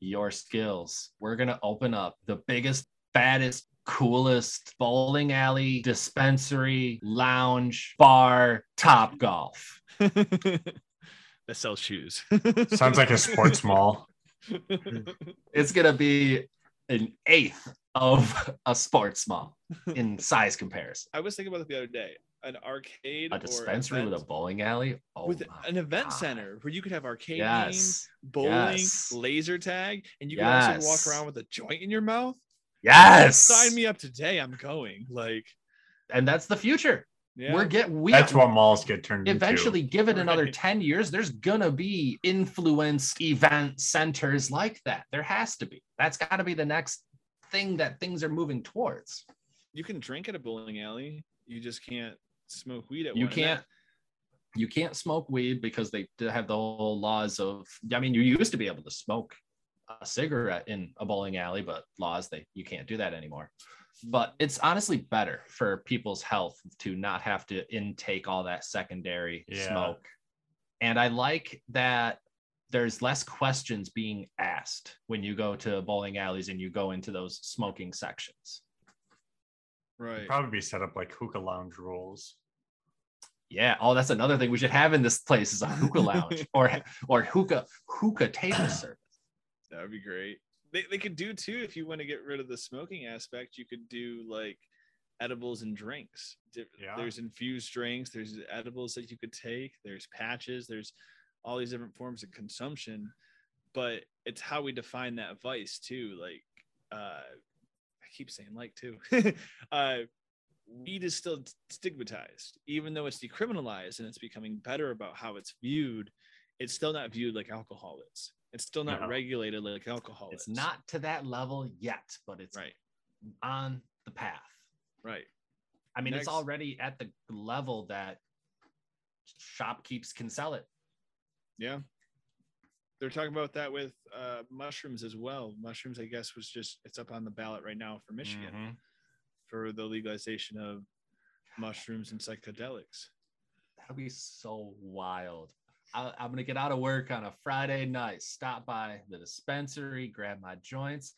Your skills. We're going to open up the biggest, baddest, coolest bowling alley, dispensary, lounge, bar, top golf. [LAUGHS] that sells shoes. Sounds like a sports [LAUGHS] mall. It's going to be an eighth of a sports mall in size comparison. I was thinking about it the other day. An arcade A or dispensary with a bowling alley. Oh with an event God. center where you could have arcade games, Yes. bowling, Yes. laser tag, and you could also walk around with a joint in your mouth. Yes. Sign me up today. I'm going. Like, And that's the future. yeah, We're get we That's what malls get turned eventually give it another 10 years there's gonna be influence event centers like that there has to be that's got to be the next thing that things are moving towards you can drink at a bowling alley. You just can't smoke weed at you one. And can't you can't smoke weed because they have the whole laws of i mean you used to be able to smoke a cigarette in a bowling alley but laws they you can't do that anymore but it's honestly better for people's health to not have to intake all that secondary Yeah. smoke and i like that there's less questions being asked when you go to bowling alleys and you go into those smoking sections That. Right. Probably be set up like hookah lounge rules. Yeah. Oh, that's another thing we should have in this place is a hookah lounge [LAUGHS] or or hookah hookah table [CLEARS THROAT] service. That would be great. They, they could do too if you want to get rid of the smoking aspect. You could do like edibles and drinks. Yeah. There's infused drinks. There's edibles that you could take. There's patches. There's all these different forms of consumption. But it's how we define that vice too. Like uh, I keep saying like too. [LAUGHS] uh, weed is still stigmatized, even though it's decriminalized and it's becoming better about how it's viewed. It's still not viewed like alcohol is. It's still not No. regulated like alcohol It's is. not to that level yet, but it's right, on the path. right. I mean, it's already at the level that shopkeeps can sell it. Yeah. They're talking about that with uh, mushrooms as well. Mushrooms, I guess, was just it's up on the ballot right now for Michigan Mhm. for the legalization of mushrooms and psychedelics. That'd be so wild. I, I'm gonna get out of work on a Friday night, stop by the dispensary, grab my joints,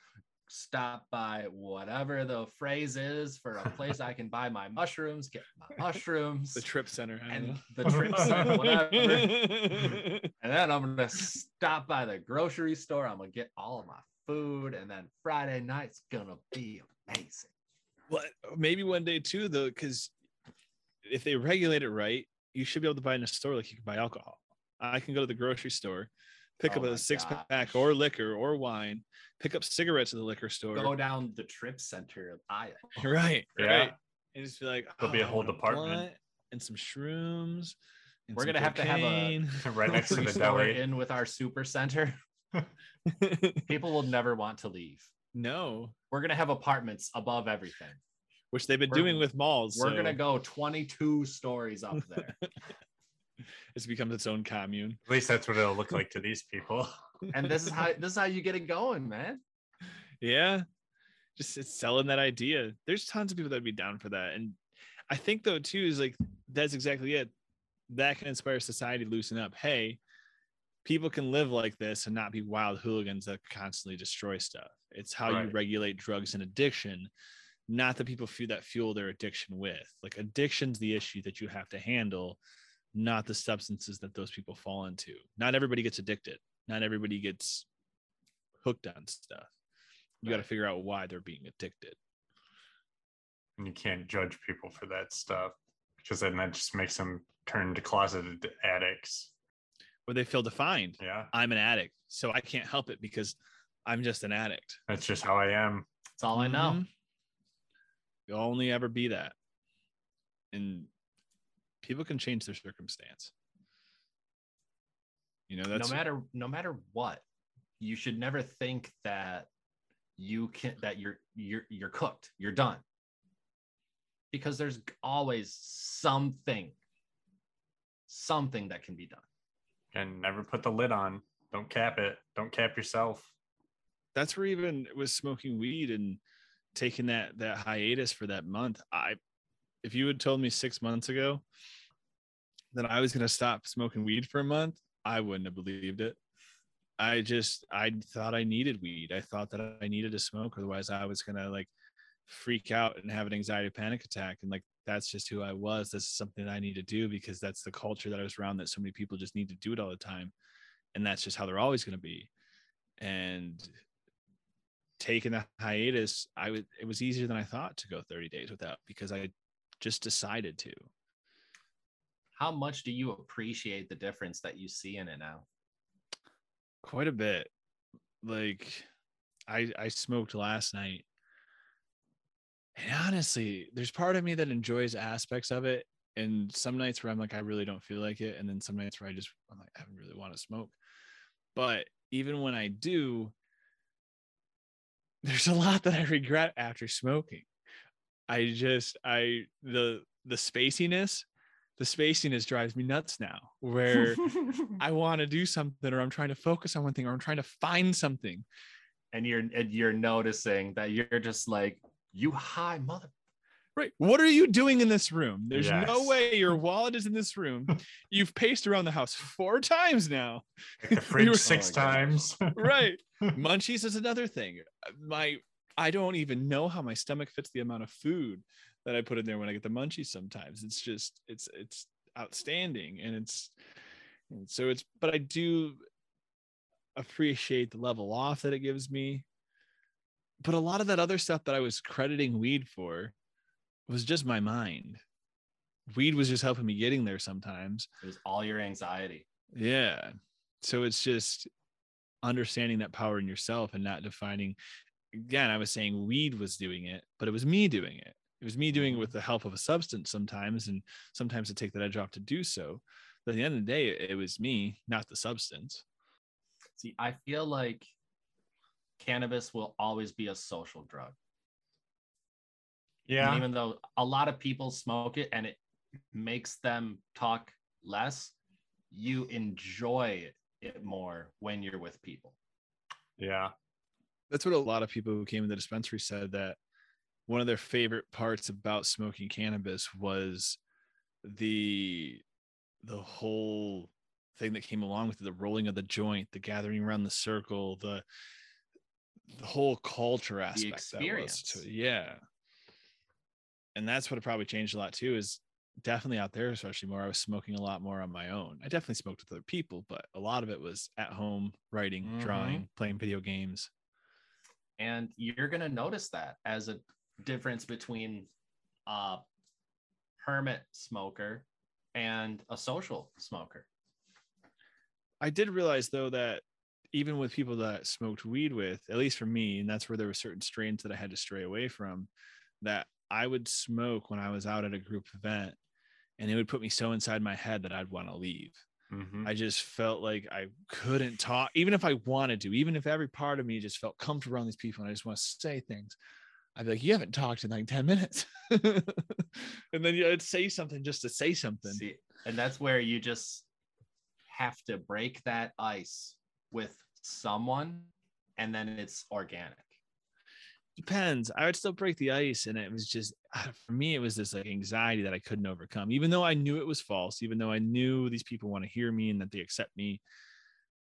stop by whatever the phrase is for a place I can buy my mushrooms, get my [LAUGHS] mushrooms, The trip center. And know. the trip center, whatever. [LAUGHS] And then I'm gonna stop by the grocery store. I'm gonna get all of my food, and then Friday night's gonna be amazing. Well, maybe one day too, though, because if they regulate it right, you should be able to buy in a store like you can buy alcohol. I can go to the grocery store, pick Oh up a six pack or liquor or wine, pick up cigarettes at the liquor store. Go down the trip center and buy it. right, Yeah. right. And just be like, There'll be a "Oh, whole department." And some shrooms. and We're some gonna have to have a- [LAUGHS] right next to the [LAUGHS] deli. in with our super center. [LAUGHS] People will never want to leave. no, We're gonna have apartments above everything. which they've been We're- doing with malls. We're so gonna go 22 stories up there. [LAUGHS] It's becomes its own commune. At least that's what it'll look like to these people. [LAUGHS] and this is how this is how you get it going, man. Yeah. Just it's selling that idea. There's tons of people that'd be down for that. And I think though too is like that's exactly it. That can inspire society to loosen up. Hey, people can live like this and not be wild hooligans that constantly destroy stuff. It's how you regulate drugs and addiction, not the people that fuel their addiction with. Like addiction's the issue that you have to handle, not the substances that those people fall into. Not everybody gets addicted. Not everybody gets hooked on stuff. You got to figure out why they're being addicted. And you can't judge people for that stuff because then that just makes them turn to closeted addicts. Or they feel defined. Yeah. I'm an addict, so I can't help it because I'm just an addict. That's just how I am. That's all I know. Mhm. You'll only ever be that. And people can change their circumstance. You know, that's no matter no matter what, you should never think that you can that you're you're you're cooked, you're done. Because there's always something something that can be done. And never put the lid on. Don't cap it. Don't cap yourself. that's where even with smoking weed and taking that that hiatus for that month i if you had told me six months ago that i was going to stop smoking weed for a month i wouldn't have believed it. I just i thought i needed weed. I thought that i needed to smoke otherwise i was going to like freak out and have an anxiety panic attack and like that's just who i was. This is something that i need to do because that's the culture that i was around that so many people just need to do it all the time and that's just how they're always going to be. And taking the hiatus i was, it was easier than i thought to go 30 days without because i just decided to How much do you appreciate the difference that you see in it now? quite a bit. Like i i smoked last night. And honestly there's part of me that enjoys aspects of it. And some nights where i'm like i really don't feel like it. And then some nights where i just i'm like i really want to smoke. But even when i do [LAUGHS] there's a lot that i regret after smoking. I just i the the spaciness the spaciness drives me nuts now where [LAUGHS] I want to do something or I'm trying to focus on one thing or I'm trying to find something. and you're and you're noticing that you're just like you high mother Right. What are you doing in this room? There's no way your [LAUGHS] wallet is in this room. You've paced around the house four [LAUGHS] times now. Like the fridge were- six Oh times. Right. Munchies is another thing. My I don't even know how my stomach fits the amount of food that I put in there when I get the munchies sometimes. It's just it's it's outstanding and it's and so it's but I do appreciate the level off that it gives me. But a lot of that other stuff that I was crediting weed for was just my mind. Weed was just helping me getting there sometimes. it was all your anxiety Yeah. So it's just understanding that power in yourself and not defining. Again, I was saying weed was doing it, but it was me doing it. It was me doing it with mm-hmm. the help of a substance sometimes, and sometimes to take that edge off to do so. But at the end of the day, it was me, not the substance. See, I feel like cannabis will always be a social drug. Yeah. And even though a lot of people smoke it and it makes them talk less, you enjoy it more when you're with people. Yeah. That's what a lot of people who came in the dispensary said that one of their favorite parts about smoking cannabis was the the whole thing that came along with it, the rolling of the joint, the gathering around the circle, the the whole culture aspect. the experience. That was to, yeah. And that's what it probably changed a lot too, is definitely out there, especially more. I was smoking a lot more on my own. I definitely smoked with other people, but a lot of it was at home, writing, Mhm. drawing, playing video games. And you're going to notice that as a difference between a hermit smoker and a social smoker. I did realize though that even with people that smoked weed with, at least for me, and that's where there were certain strains that I had to stray away from, that I would smoke when I was out at a group event, and it would put me so inside my head that I'd want to leave. Mhm. I just felt like I couldn't talk, even if I wanted to, even if every part of me just felt comfortable around these people and I just want to say things. I'd be like, you haven't talked in like 10 minutes. [LAUGHS] and then you'd say something just to say something. See, and that's where you just have to break that ice with someone and then it's organic. depends. I would still break the ice, and it was just for me, it was this like anxiety that I couldn't overcome. Even though I knew it was false, even though I knew these people want to hear me and that they accept me,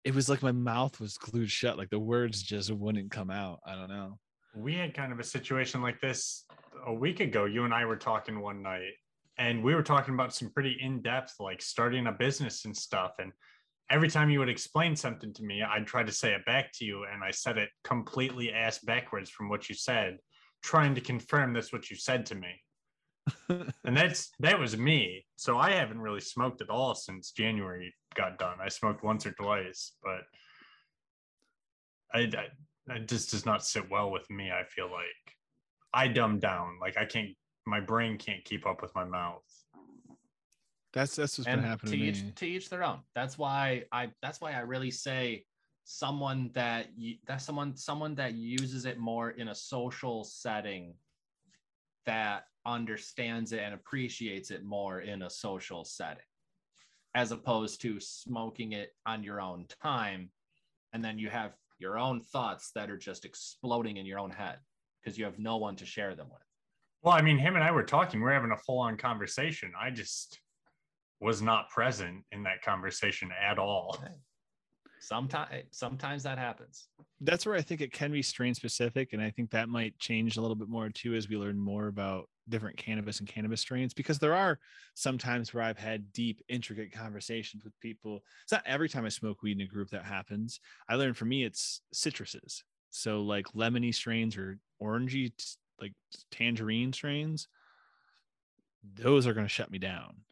it was like my mouth was glued shut. Like the words just wouldn't come out. I don't know. We had kind of a situation like this a week ago. You and I were talking one night, and we were talking about some pretty in depth, like starting a business and stuff. And every time you would explain something to me, I'd try to say it back to you, and I said it completely ass backwards from what you said, trying to confirm that's what you said to me. [LAUGHS] and that's that was me. So I haven't really smoked at all since January got done. I smoked once or twice, but I, I it just does not sit well with me. I feel like I dumb down. Like I can't. My brain can't keep up with my mouth. That's that's what's and been happening to to, each me. to each their own. That's why I that's why I really say someone that you that's someone someone that uses it more in a social setting that understands it and appreciates it more in a social setting as opposed to smoking it on your own time and then you have your own thoughts that are just exploding in your own head because you have no one to share them with Well, I mean, him and I were talking. We're having a full on conversation. I just was not present in that conversation at all. sometimes eh, sometimes that happens That's where I think it can be strain specific, and I think that might change a little bit more too as we learn more about different cannabis and cannabis strains. Because there are some times where I've had deep, intricate conversations with people. It's not every time I smoke weed in a group that happens. I learned for me, it's citruses. So like lemony strains or orangey, like tangerine strains. Those are going to shut me down.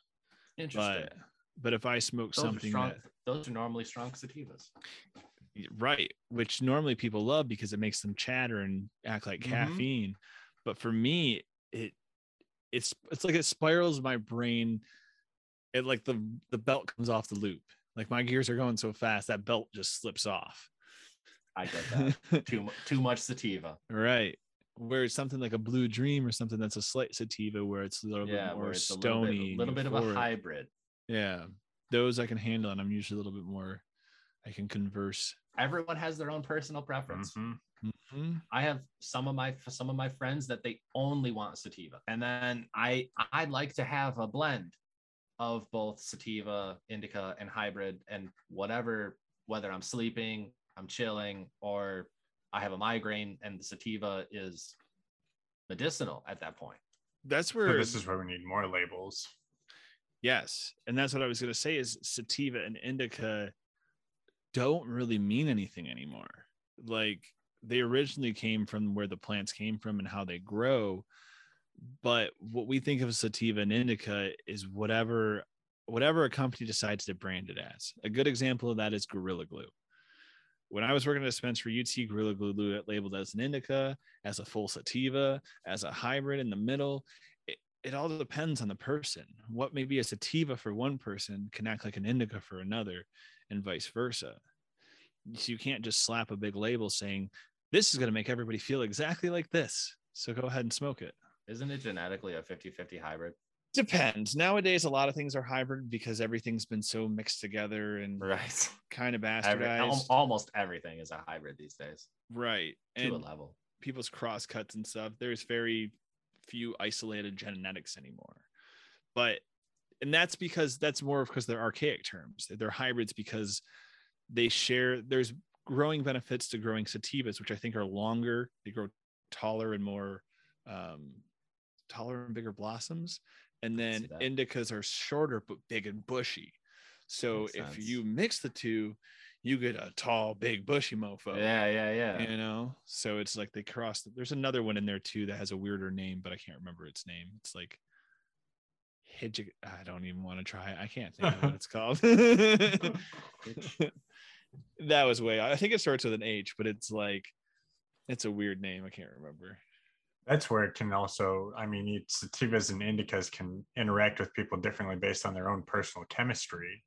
interesting But but if I smoke those something strong that those are normally strong sativas right which normally people love because it makes them chatter and act like Mhm. caffeine but for me it it's it's like it spirals my brain. It like the the belt comes off the loop. Like my gears are going so fast that belt just slips off. I get that. [LAUGHS] Too, too much sativa. Right. Where it's something like a blue dream or something that's a slight sativa where it's a little yeah bit more it's a little bit, stony a little bit of a hybrid. Yeah. Those i can handle and i'm usually a little bit more i can converse. Everyone has their own personal preference. Mhm. Mhm. i have some of my some of my friends that they only want sativa and then i i'd like to have a blend of both sativa indica and hybrid and whatever whether i'm sleeping i'm chilling or i have a migraine and the sativa is medicinal at that point that's So where this is where we need more labels. Yes. And that's what I was going to say is sativa and indica don't really mean anything anymore. Like they originally came from where the plants came from and how they grow. But what we think of sativa and indica is whatever whatever a company decides to brand it as. A good example of that is Gorilla Glue. when I was working at a dispensary, you'd see Gorilla Glue labeled as an indica, as a full sativa, as a hybrid in the middle. It, it all depends on the person. What may be a sativa for one person can act like an indica for another, and vice versa. So you can't just slap a big label saying, this is going to make everybody feel exactly like this. So go ahead and smoke it. Isn't it genetically a 50 50 hybrid? Depends. Nowadays, a lot of things are hybrid because everything's been so mixed together and Right. kind of Every, bastardized. al- almost everything is a hybrid these days right. to a level. people's crosscuts and stuff, there's very few isolated genetics anymore. But and that's because that's more because they're archaic terms. They're hybrids because they share there's growing benefits to growing sativas, which I think are longer. They grow taller and more um taller and bigger blossoms. And then indicas are shorter but big and bushy. So Makes if sense. you mix the two, you get a tall, big, bushy mofo Yeah, yeah, yeah. you know so it's like they cross there's another one in there too that has a weirder name but i can't remember its name it's like i don't even want to try it. i can't think of what [LAUGHS] it's called [LAUGHS] that was way i think it starts with an h but it's like it's a weird name i can't remember That's where it can also, I mean, each sativas and indicas can interact with people differently based on their own personal chemistry.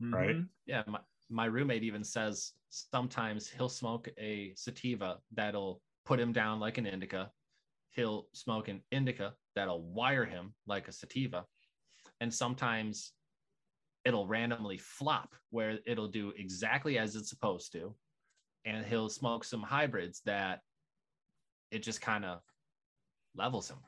Right. Mhm. Yeah, my, my roommate even says sometimes he'll smoke a sativa that'll put him down like an indica. He'll smoke an indica that'll wire him like a sativa. And sometimes it'll randomly flop where it'll do exactly as it's supposed to. And he'll smoke some hybrids that it just kind of levels him.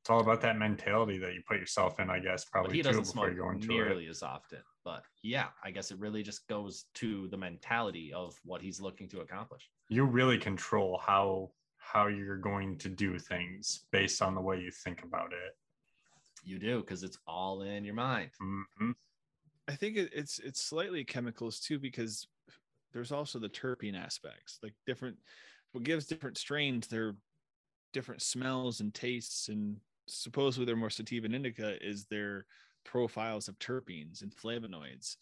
It's all about that mentality that you put yourself in, I guess, But probably he doesn't smoke you go into nearly it. as often. But yeah, I guess it really just goes to the mentality of what he's looking to accomplish. You really control how how you're going to do things based on the way you think about it. You do because it's all in your mind. Mhm. I think it, it's it's slightly chemicals too because there's also the terpene aspects like different what gives different strains their different smells and tastes and supposedly they're more sativa and indica is their profiles of terpenes and flavonoids.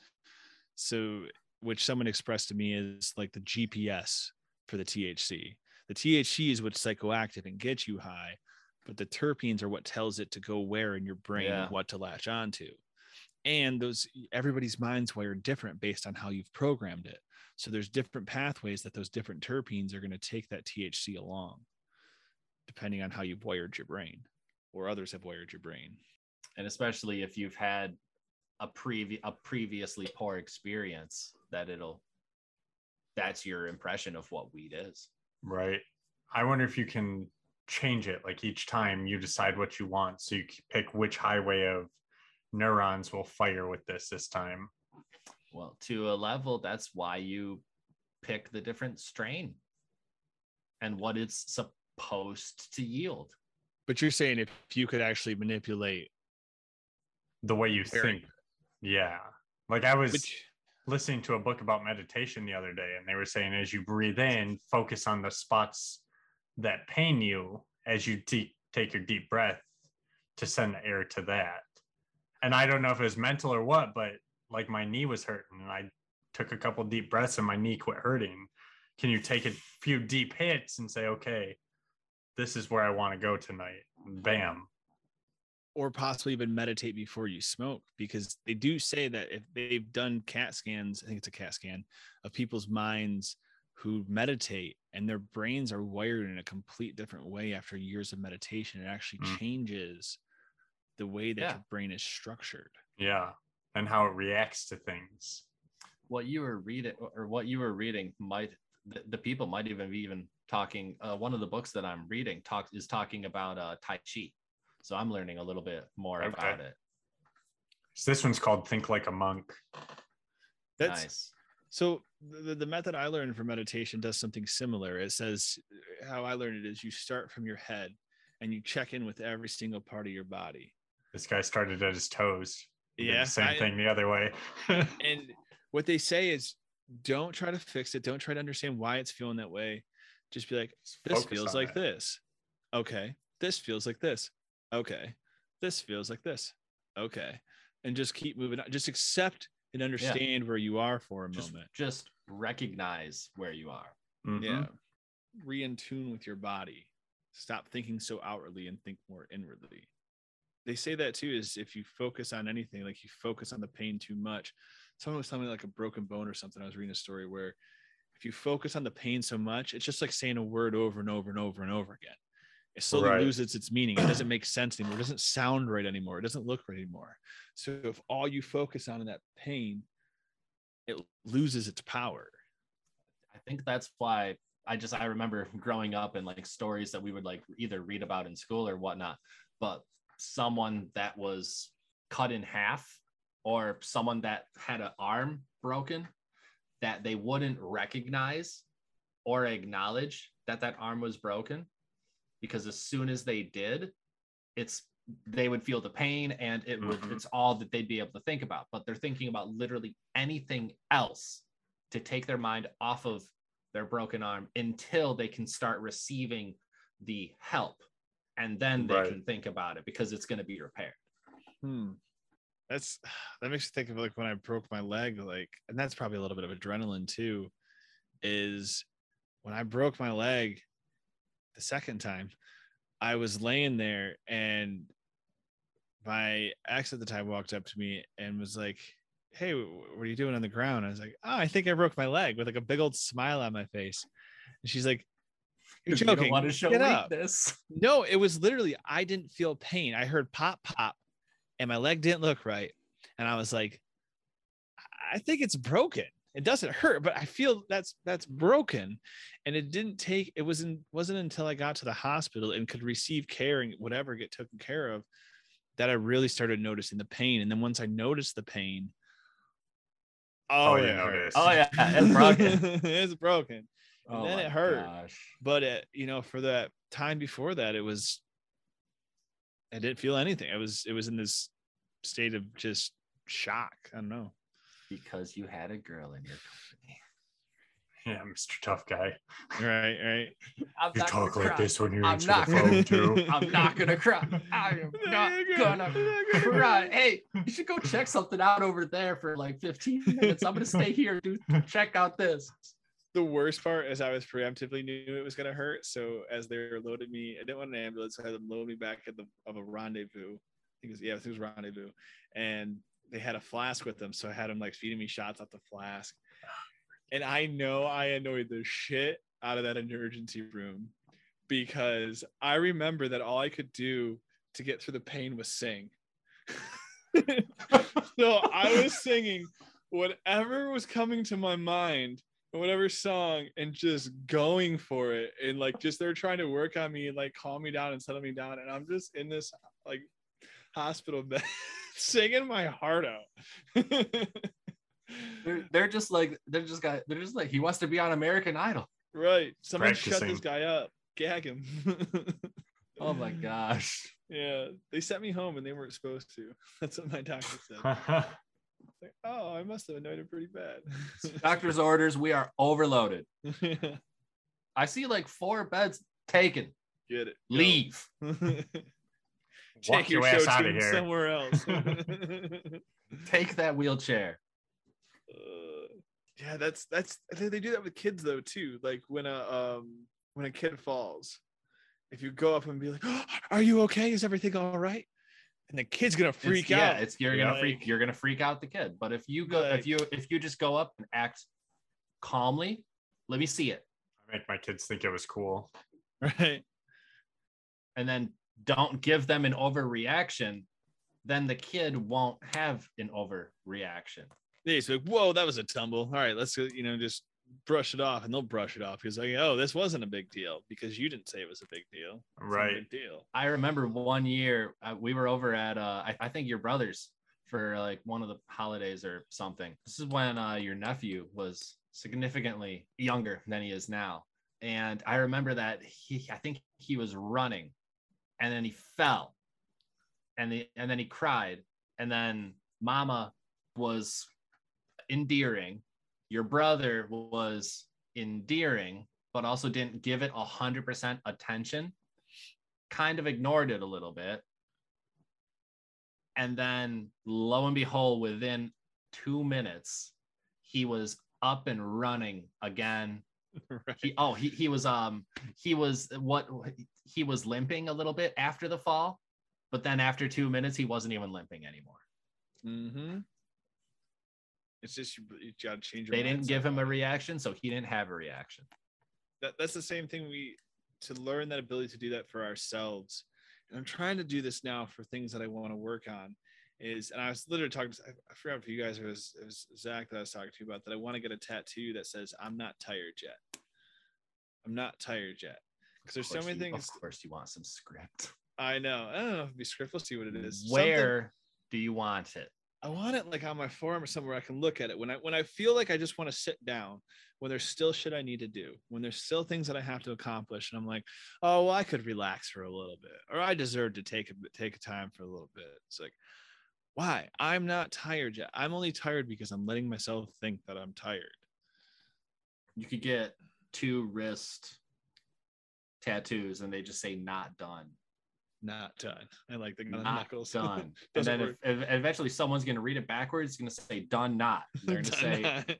So which someone expressed to me is like the gps for the thc the thc is what's psychoactive and gets you high but the terpenes are what tells it to go where in your brain Yeah. and what to latch onto and those everybody's mind's wired different based on how you've programmed it so there's different pathways that those different terpenes are going to take that THC along, depending on how you've wired your brain or others have wired your brain. And especially if you've had a previ- a previously poor experience, that it'll that's your impression of what weed is. Right. I wonder if you can change it like each time you decide what you want. So you pick which highway of neurons will fire with this this time. Well, to a level, that's why you pick the different strain and what it's supposed to yield. But you're saying if you could actually manipulate, The way you Very think. Yeah. Like I was which listening to a book about meditation the other day, and they were saying as you breathe in, focus on the spots that pain you as you te- take your deep breath to send the air to that. And I don't know if it was mental or what, but like my knee was hurting, and I took a couple deep breaths, and my knee quit hurting. Can you take a few deep hits and say, okay, this is where I want to go tonight? Bam. or possibly even meditate before you smoke, because they do say that if they've done CAT scans, I think it's a CAT scan of people's minds who meditate and their brains are wired in a complete different way after years of meditation, it actually Mm. changes the way that Yeah. your brain is structured. Yeah. And how it reacts to things. What you were reading or what you were reading might the, the people might even be even talking. Uh, one of the books that I'm reading talk is talking about uh, Tai Chi. So I'm learning a little bit more Okay. about it. So this one's called Think Like a Monk. That's nice. so the, the method I learned for meditation does something similar. It says how I learned it is you start from your head and you check in with every single part of your body. This guy started at his toes. Yeah. same I- thing the other way. [LAUGHS] and what they say is don't try to fix it don't try to understand why it's feeling that way just be like this focus feels like it. this okay this feels like this okay this feels like this okay and just keep moving on just accept and understand where you are for a Just moment just recognize where you are. Mhm. Yeah. Re in tune with your body. Stop thinking so outwardly and think more inwardly. They say that too is if you focus on anything, like you focus on the pain too much. Someone was telling me like a broken bone or something. I was reading a story where if you focus on the pain so much, it's just like saying a word over and over and over and over again. It slowly Right. loses its meaning. It doesn't make sense anymore. It doesn't sound right anymore. It doesn't look right anymore. So if all you focus on in that pain, it loses its power. I think that's why I just I remember growing up and like stories that we would like either read about in school or whatnot, but someone that was cut in half or someone that had an arm broken that they wouldn't recognize or acknowledge that that arm was broken. Because as soon as they did it's they would feel the pain and it would Mhm. it's all that they'd be able to think about. But they're thinking about literally anything else to take their mind off of their broken arm until they can start receiving the help and then they Right. can think about it because it's going to be repaired Hmm. That's [SIGHS] that makes you think of like when I broke my leg, like, and that's probably a little bit of adrenaline too. Is when I broke my leg the second time, I was laying there and my ex at the time walked up to me and was like, Hey, what are you doing on the ground? I was like, Oh, I think I broke my leg with like a big old smile on my face. And she's like, You're You don't joking. want to show Get up." weakness [LAUGHS] No, it was literally I didn't feel pain. I heard pop pop and my leg didn't look right. And I was like, I think it's broken. It doesn't hurt, but I feel that's that's broken. And it didn't take it wasn't wasn't until I got to the hospital and could receive care and whatever get taken care of that I really started noticing the pain. And then once I noticed the pain, Oh, oh hurt. noticed. [LAUGHS] oh yeah it's broken [LAUGHS] it's broken oh then it hurt. gosh. but it, you know for that time before that it was i didn't feel anything i was it was in this state of just shock i don't know because you had a girl in your company [LAUGHS] Yeah, Mr. Tough Guy. right right I'm You talk like cry. this when you're I'm not the gonna- phone too. [LAUGHS] I'm not gonna cry. [LAUGHS] I am not gonna cry. Hey, you should go check something out over there for like 15 minutes. I'm gonna stay here, dude. Check out this. The worst part is i was preemptively knew it was to hurt so as they were loading me i didn't want an ambulance so i had them load me back at the of a rendezvous. I think it was yeah it was rendezvous. And they had a flask with them so i had them like feeding me shots out the flask. And i know i annoyed the shit out of that emergency room because i remember that all i could do to get through the pain was sing. [LAUGHS] So i was singing whatever was coming to my mind whatever song and just going for it. And like just they're trying to work on me and like calm me down and settle me down. And i'm just in this like hospital bed [LAUGHS] singing my heart out. [LAUGHS] They're, they're just like they're just got they're just like he wants to be on American Idol. right. Someone shut this guy up. Gag him. [LAUGHS] Oh my gosh. yeah. They sent me home and they weren't supposed to. That's what my doctor said like, oh i must have annoyed him pretty bad [LAUGHS] Doctor's orders, we are overloaded. [LAUGHS] I see like four beds taken. get it Leave. [LAUGHS] Walk take your your ass out of here. somewhere else Take that wheelchair. Uh, yeah, that's that's they they do that with kids though too. Like when a um when a kid falls, if you go up and be like, "Oh, "Are you okay? Is everything all right?" And the kid's gonna It's- freak yeah, out. it's you're gonna Like- freak you're gonna freak out the kid. But if you go Like- if you if you just go up and act calmly, let me see it. I make my kids think it was cool. right. and then don't give them an overreaction, then the kid won't have an overreaction. Yeah, he's like, "Whoa, that was a tumble. All right, let's you know just brush it off," and they'll brush it off. He's like, "Oh, this wasn't a big deal because you didn't say it was a big deal. It's a Right. big deal." I remember one year uh, we were over at uh, I, I think your brother's for like one of the holidays or something. This is when uh, your nephew was significantly younger than he is now, and I remember that he I think he was running, and then he fell, and the and then he cried, and then Mama was endearing. Your brother was endearing, but also didn't give it a hundred percent attention kind of ignored it a little bit. And then lo and behold, within two minutes, he was up and running again. [LAUGHS] right. He, oh, he, he was um he was what he was limping a little bit after the fall, but then after two minutes he wasn't even limping anymore. Mm-hmm. It's just you, you gotta change. Your They didn't give him a reaction, so he didn't have a reaction. That, that's the same thing we to learn that ability to do that for ourselves. And I'm trying to do this now for things that I want to work on. Is and I was literally talking. To, I, forgot if you guys it was, it was Zach that I was talking to about that. I want to get a tattoo that says "I'm not tired yet." I'm not tired yet because there's so many you- things. Of course, you want some script. I know. I don't know if it'd be script. We'll see what it is. Something- Where do you want it? I want it like on my forearm or somewhere I can look at it. When I when I feel like I just want to sit down when there's still shit I need to do when there's still things that I have to accomplish and I'm like oh well, I could relax for a little bit or I deserve to take a take a time for a little bit. It's like why? I'm not tired yet. I'm only tired because I'm letting myself think that I'm tired. You could get two wrist tattoos, and they just say "not done." Not done I like the gun on not knuckles [LAUGHS] done. and then if, if eventually someone's going to read it backwards, it's going to say done not. [LAUGHS] They're going to Done say not.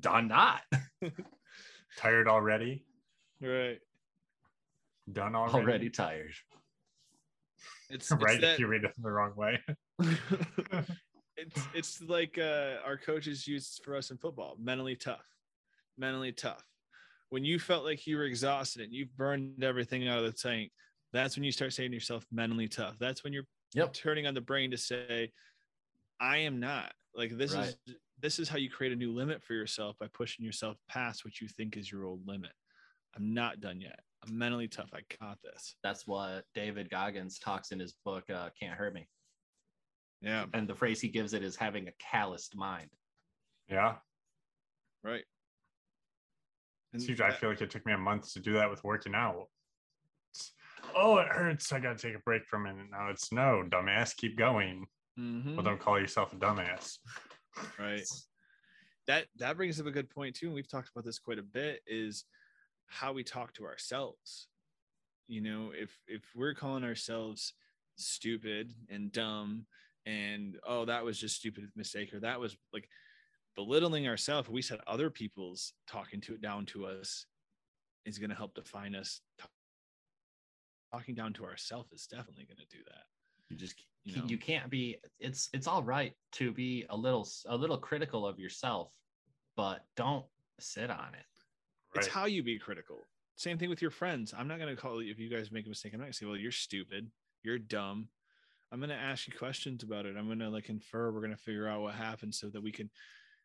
[LAUGHS] done not Tired already? right Done already? already tired. it's, it's right that- if you read it the wrong way. it's it's like uh, our coaches use for us in football mentally tough mentally tough when you felt like you were exhausted and you've burned everything out of the tank that's when you start saying to yourself mentally tough. That's when you're Yep. turning on the brain to say i am not. Like this is this is how you create a new limit for yourself by pushing yourself past what you think is your old limit. I'm not done yet. I'm mentally tough. I got this. That's what David Goggins talks in his book, uh, Can't Hurt Me. yeah. And the phrase he gives it is having a calloused mind. Yeah. right. And It's huge. I feel like it took me a month to do that with working out. It's, oh, it hurts. I got to take a break from it. Now it's no, dumbass, keep going. Mhm. Well, don't call yourself a dumbass. right that that brings up a good point too and we've talked about this quite a bit is how we talk to ourselves you know if if we're calling ourselves stupid and dumb and oh that was just stupid mistake or that was like belittling ourselves we said other people's talking to it down to us is going to help define us talking down to ourselves is definitely going to do that You just You you, know? you can't be. It's it's all right to be a little a little critical of yourself, but don't sit on it. it's how you be critical. Same thing with your friends. I'm not going to call you if you guys make a mistake. I'm not going to say, well, you're stupid, you're dumb. I'm going to ask you questions about it. I'm going to like infer. We're going to figure out what happened so that we can.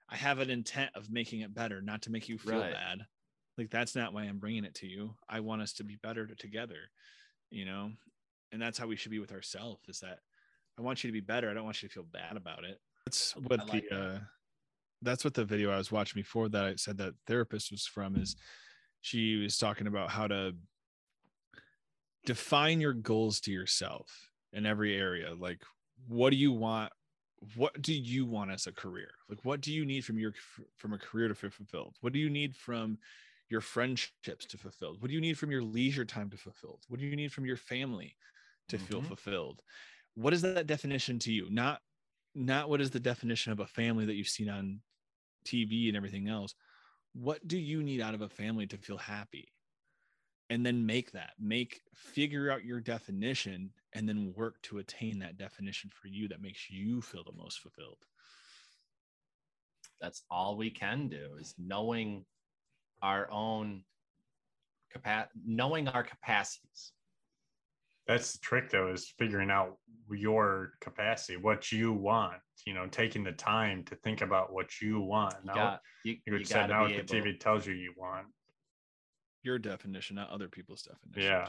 I have an intent of making it better, not to make you feel Right. bad. Like that's not why I'm bringing it to you. I want us to be better together, you know, and that's how we should be with ourselves. Is that I want you to be better. I don't want you to feel bad about it. That's what like the that. uh, that's what the video I was watching before that I said that therapist was from is she was talking about how to define your goals to yourself in every area. Like, what do you want? What do you want as a career? Like, what do you need from your from a career to feel fulfilled? What do you need from your friendships to fulfill? What do you need from your leisure time to fulfill? What do you need from your family to feel Mhm. fulfilled? What is that definition to you? Not not what is the definition of a family that you've seen on TV and everything else. What do you need out of a family to feel happy? And then make that, make figure out your definition and then work to attain that definition for you that makes you feel the most fulfilled. That's all we can do is knowing our own capa- knowing our capacities. That's the trick, though, is figuring out your capacity, what you want. You know, taking the time to think about what you want. You Now, got you, you you would say now be what the TV tells you you want. Your definition, not other people's definition. Yeah.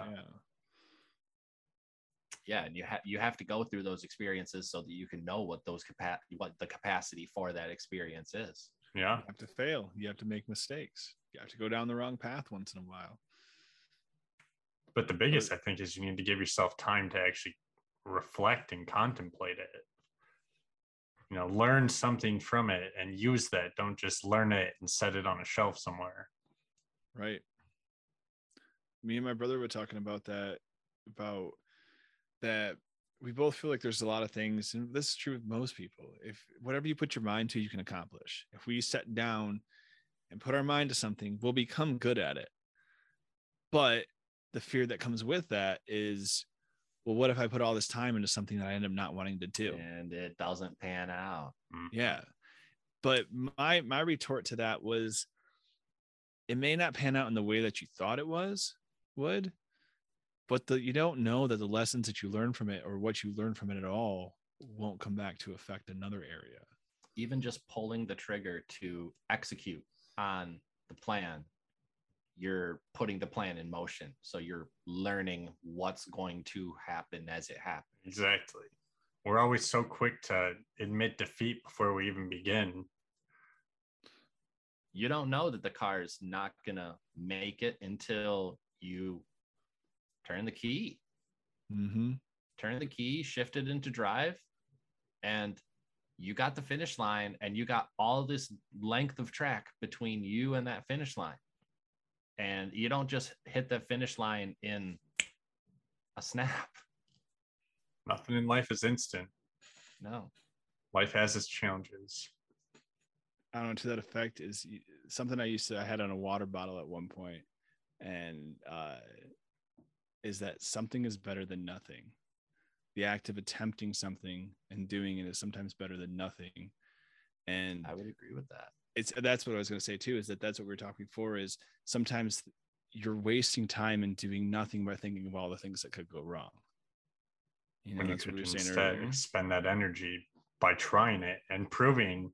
yeah, and you have you have to go through those experiences so that you can know what those capa- what the capacity for that experience is. Yeah. You have to fail. You have to make mistakes. You have to go down the wrong path once in a while. But the biggest, I think, is you need to give yourself time to actually reflect and contemplate it. You know, learn something from it and use that. Don't just learn it and set it on a shelf somewhere. Right. Me and my brother were talking about that, about that we both feel like there's a lot of things, and this is true with most people. If whatever you put your mind to, you can accomplish. If we set down and put our mind to something, we'll become good at it. But the fear that comes with that is, well, what if I put all this time into something that I end up not wanting to do? and it doesn't pan out. Mm. Yeah. But my my retort to that was it may not pan out in the way that you thought it was would, but the you don't know that the lessons that you learn from it or what you learn from it at all won't come back to affect another area. Even just pulling the trigger to execute on the plan, you're putting the plan in motion. So you're learning what's going to happen as it happens. Exactly. We're always so quick to admit defeat before we even begin. You don't know that the car is not gonna make it until you turn the key. Mm-hmm. turn the key, shift it into drive, and you got the finish line and you got all this length of track between you and that finish line. And you don't just hit the finish line in a snap. Nothing in life is instant. No. Life has its challenges. I don't know to that effect is something I used to I had on a water bottle at one point, and uh, is that something is better than nothing. The act of attempting something and doing it is sometimes better than nothing, and I would agree with that. it's that's what I was going to say too. Is that that's what we're talking for? Is sometimes you're wasting time and doing nothing by thinking of all the things that could go wrong. You know, when you that's what could we were saying instead earlier. expend that energy by trying it and proving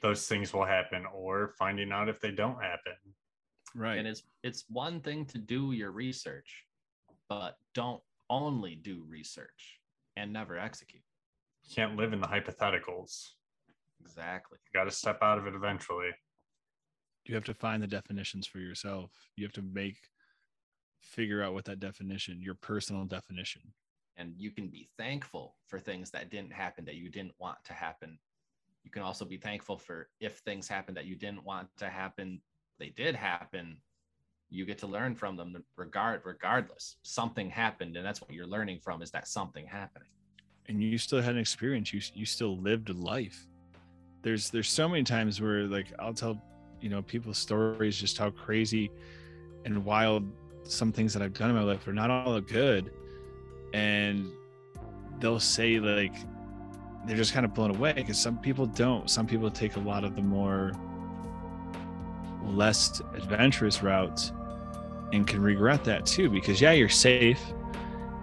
those things will happen or finding out if they don't happen. Right. And it's it's one thing to do your research, but don't only do research and never execute. You can't live in the hypotheticals. Exactly. You got to step out of it eventually. you have to find the definitions for yourself. You have to make figure out what that definition, your personal definition. and you can be thankful for things that didn't happen that you didn't want to happen you can also be thankful for if things happen that you didn't want to happen they did happen you get to learn from them regard regardless. Something happened and that's what you're learning from is that something happening. And you still had an experience. You you still lived life. There's there's so many times where like i'll tell you know people's stories just how crazy and wild some things that i've done in my life are not all good. And they'll say like they're just kind of blown away because some people don't. Some people take a lot of the more less adventurous routes and can regret that too because yeah you're safe.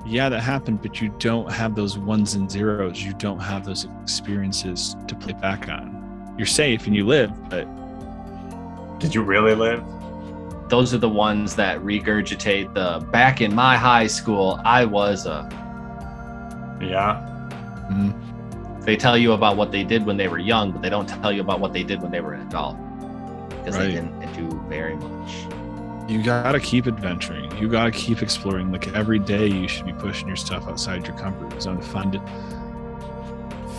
Yeah that happened but you don't have those ones and zeros. You don't have those experiences to play back on. You're safe and you live but Did you really live? those are the ones that regurgitate the back in my high school i was a Yeah. Mm-hmm. they tell you about what they did when they were young but they don't tell you about what they did when they were an adult because Right. they didn't do very much. You gotta keep adventuring. You gotta keep exploring. Like every day you should be pushing your stuff outside your comfort zone to find it.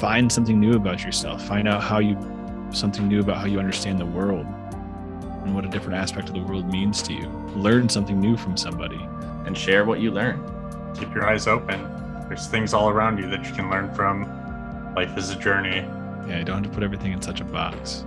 Find something new about yourself. Find out how you something new about how you understand the world and what a different aspect of the world means to you. Learn something new from somebody. And share what you learn. Keep your eyes open. There's things all around you that you can learn from. Life is a journey. yeah you don't have to put everything in such a box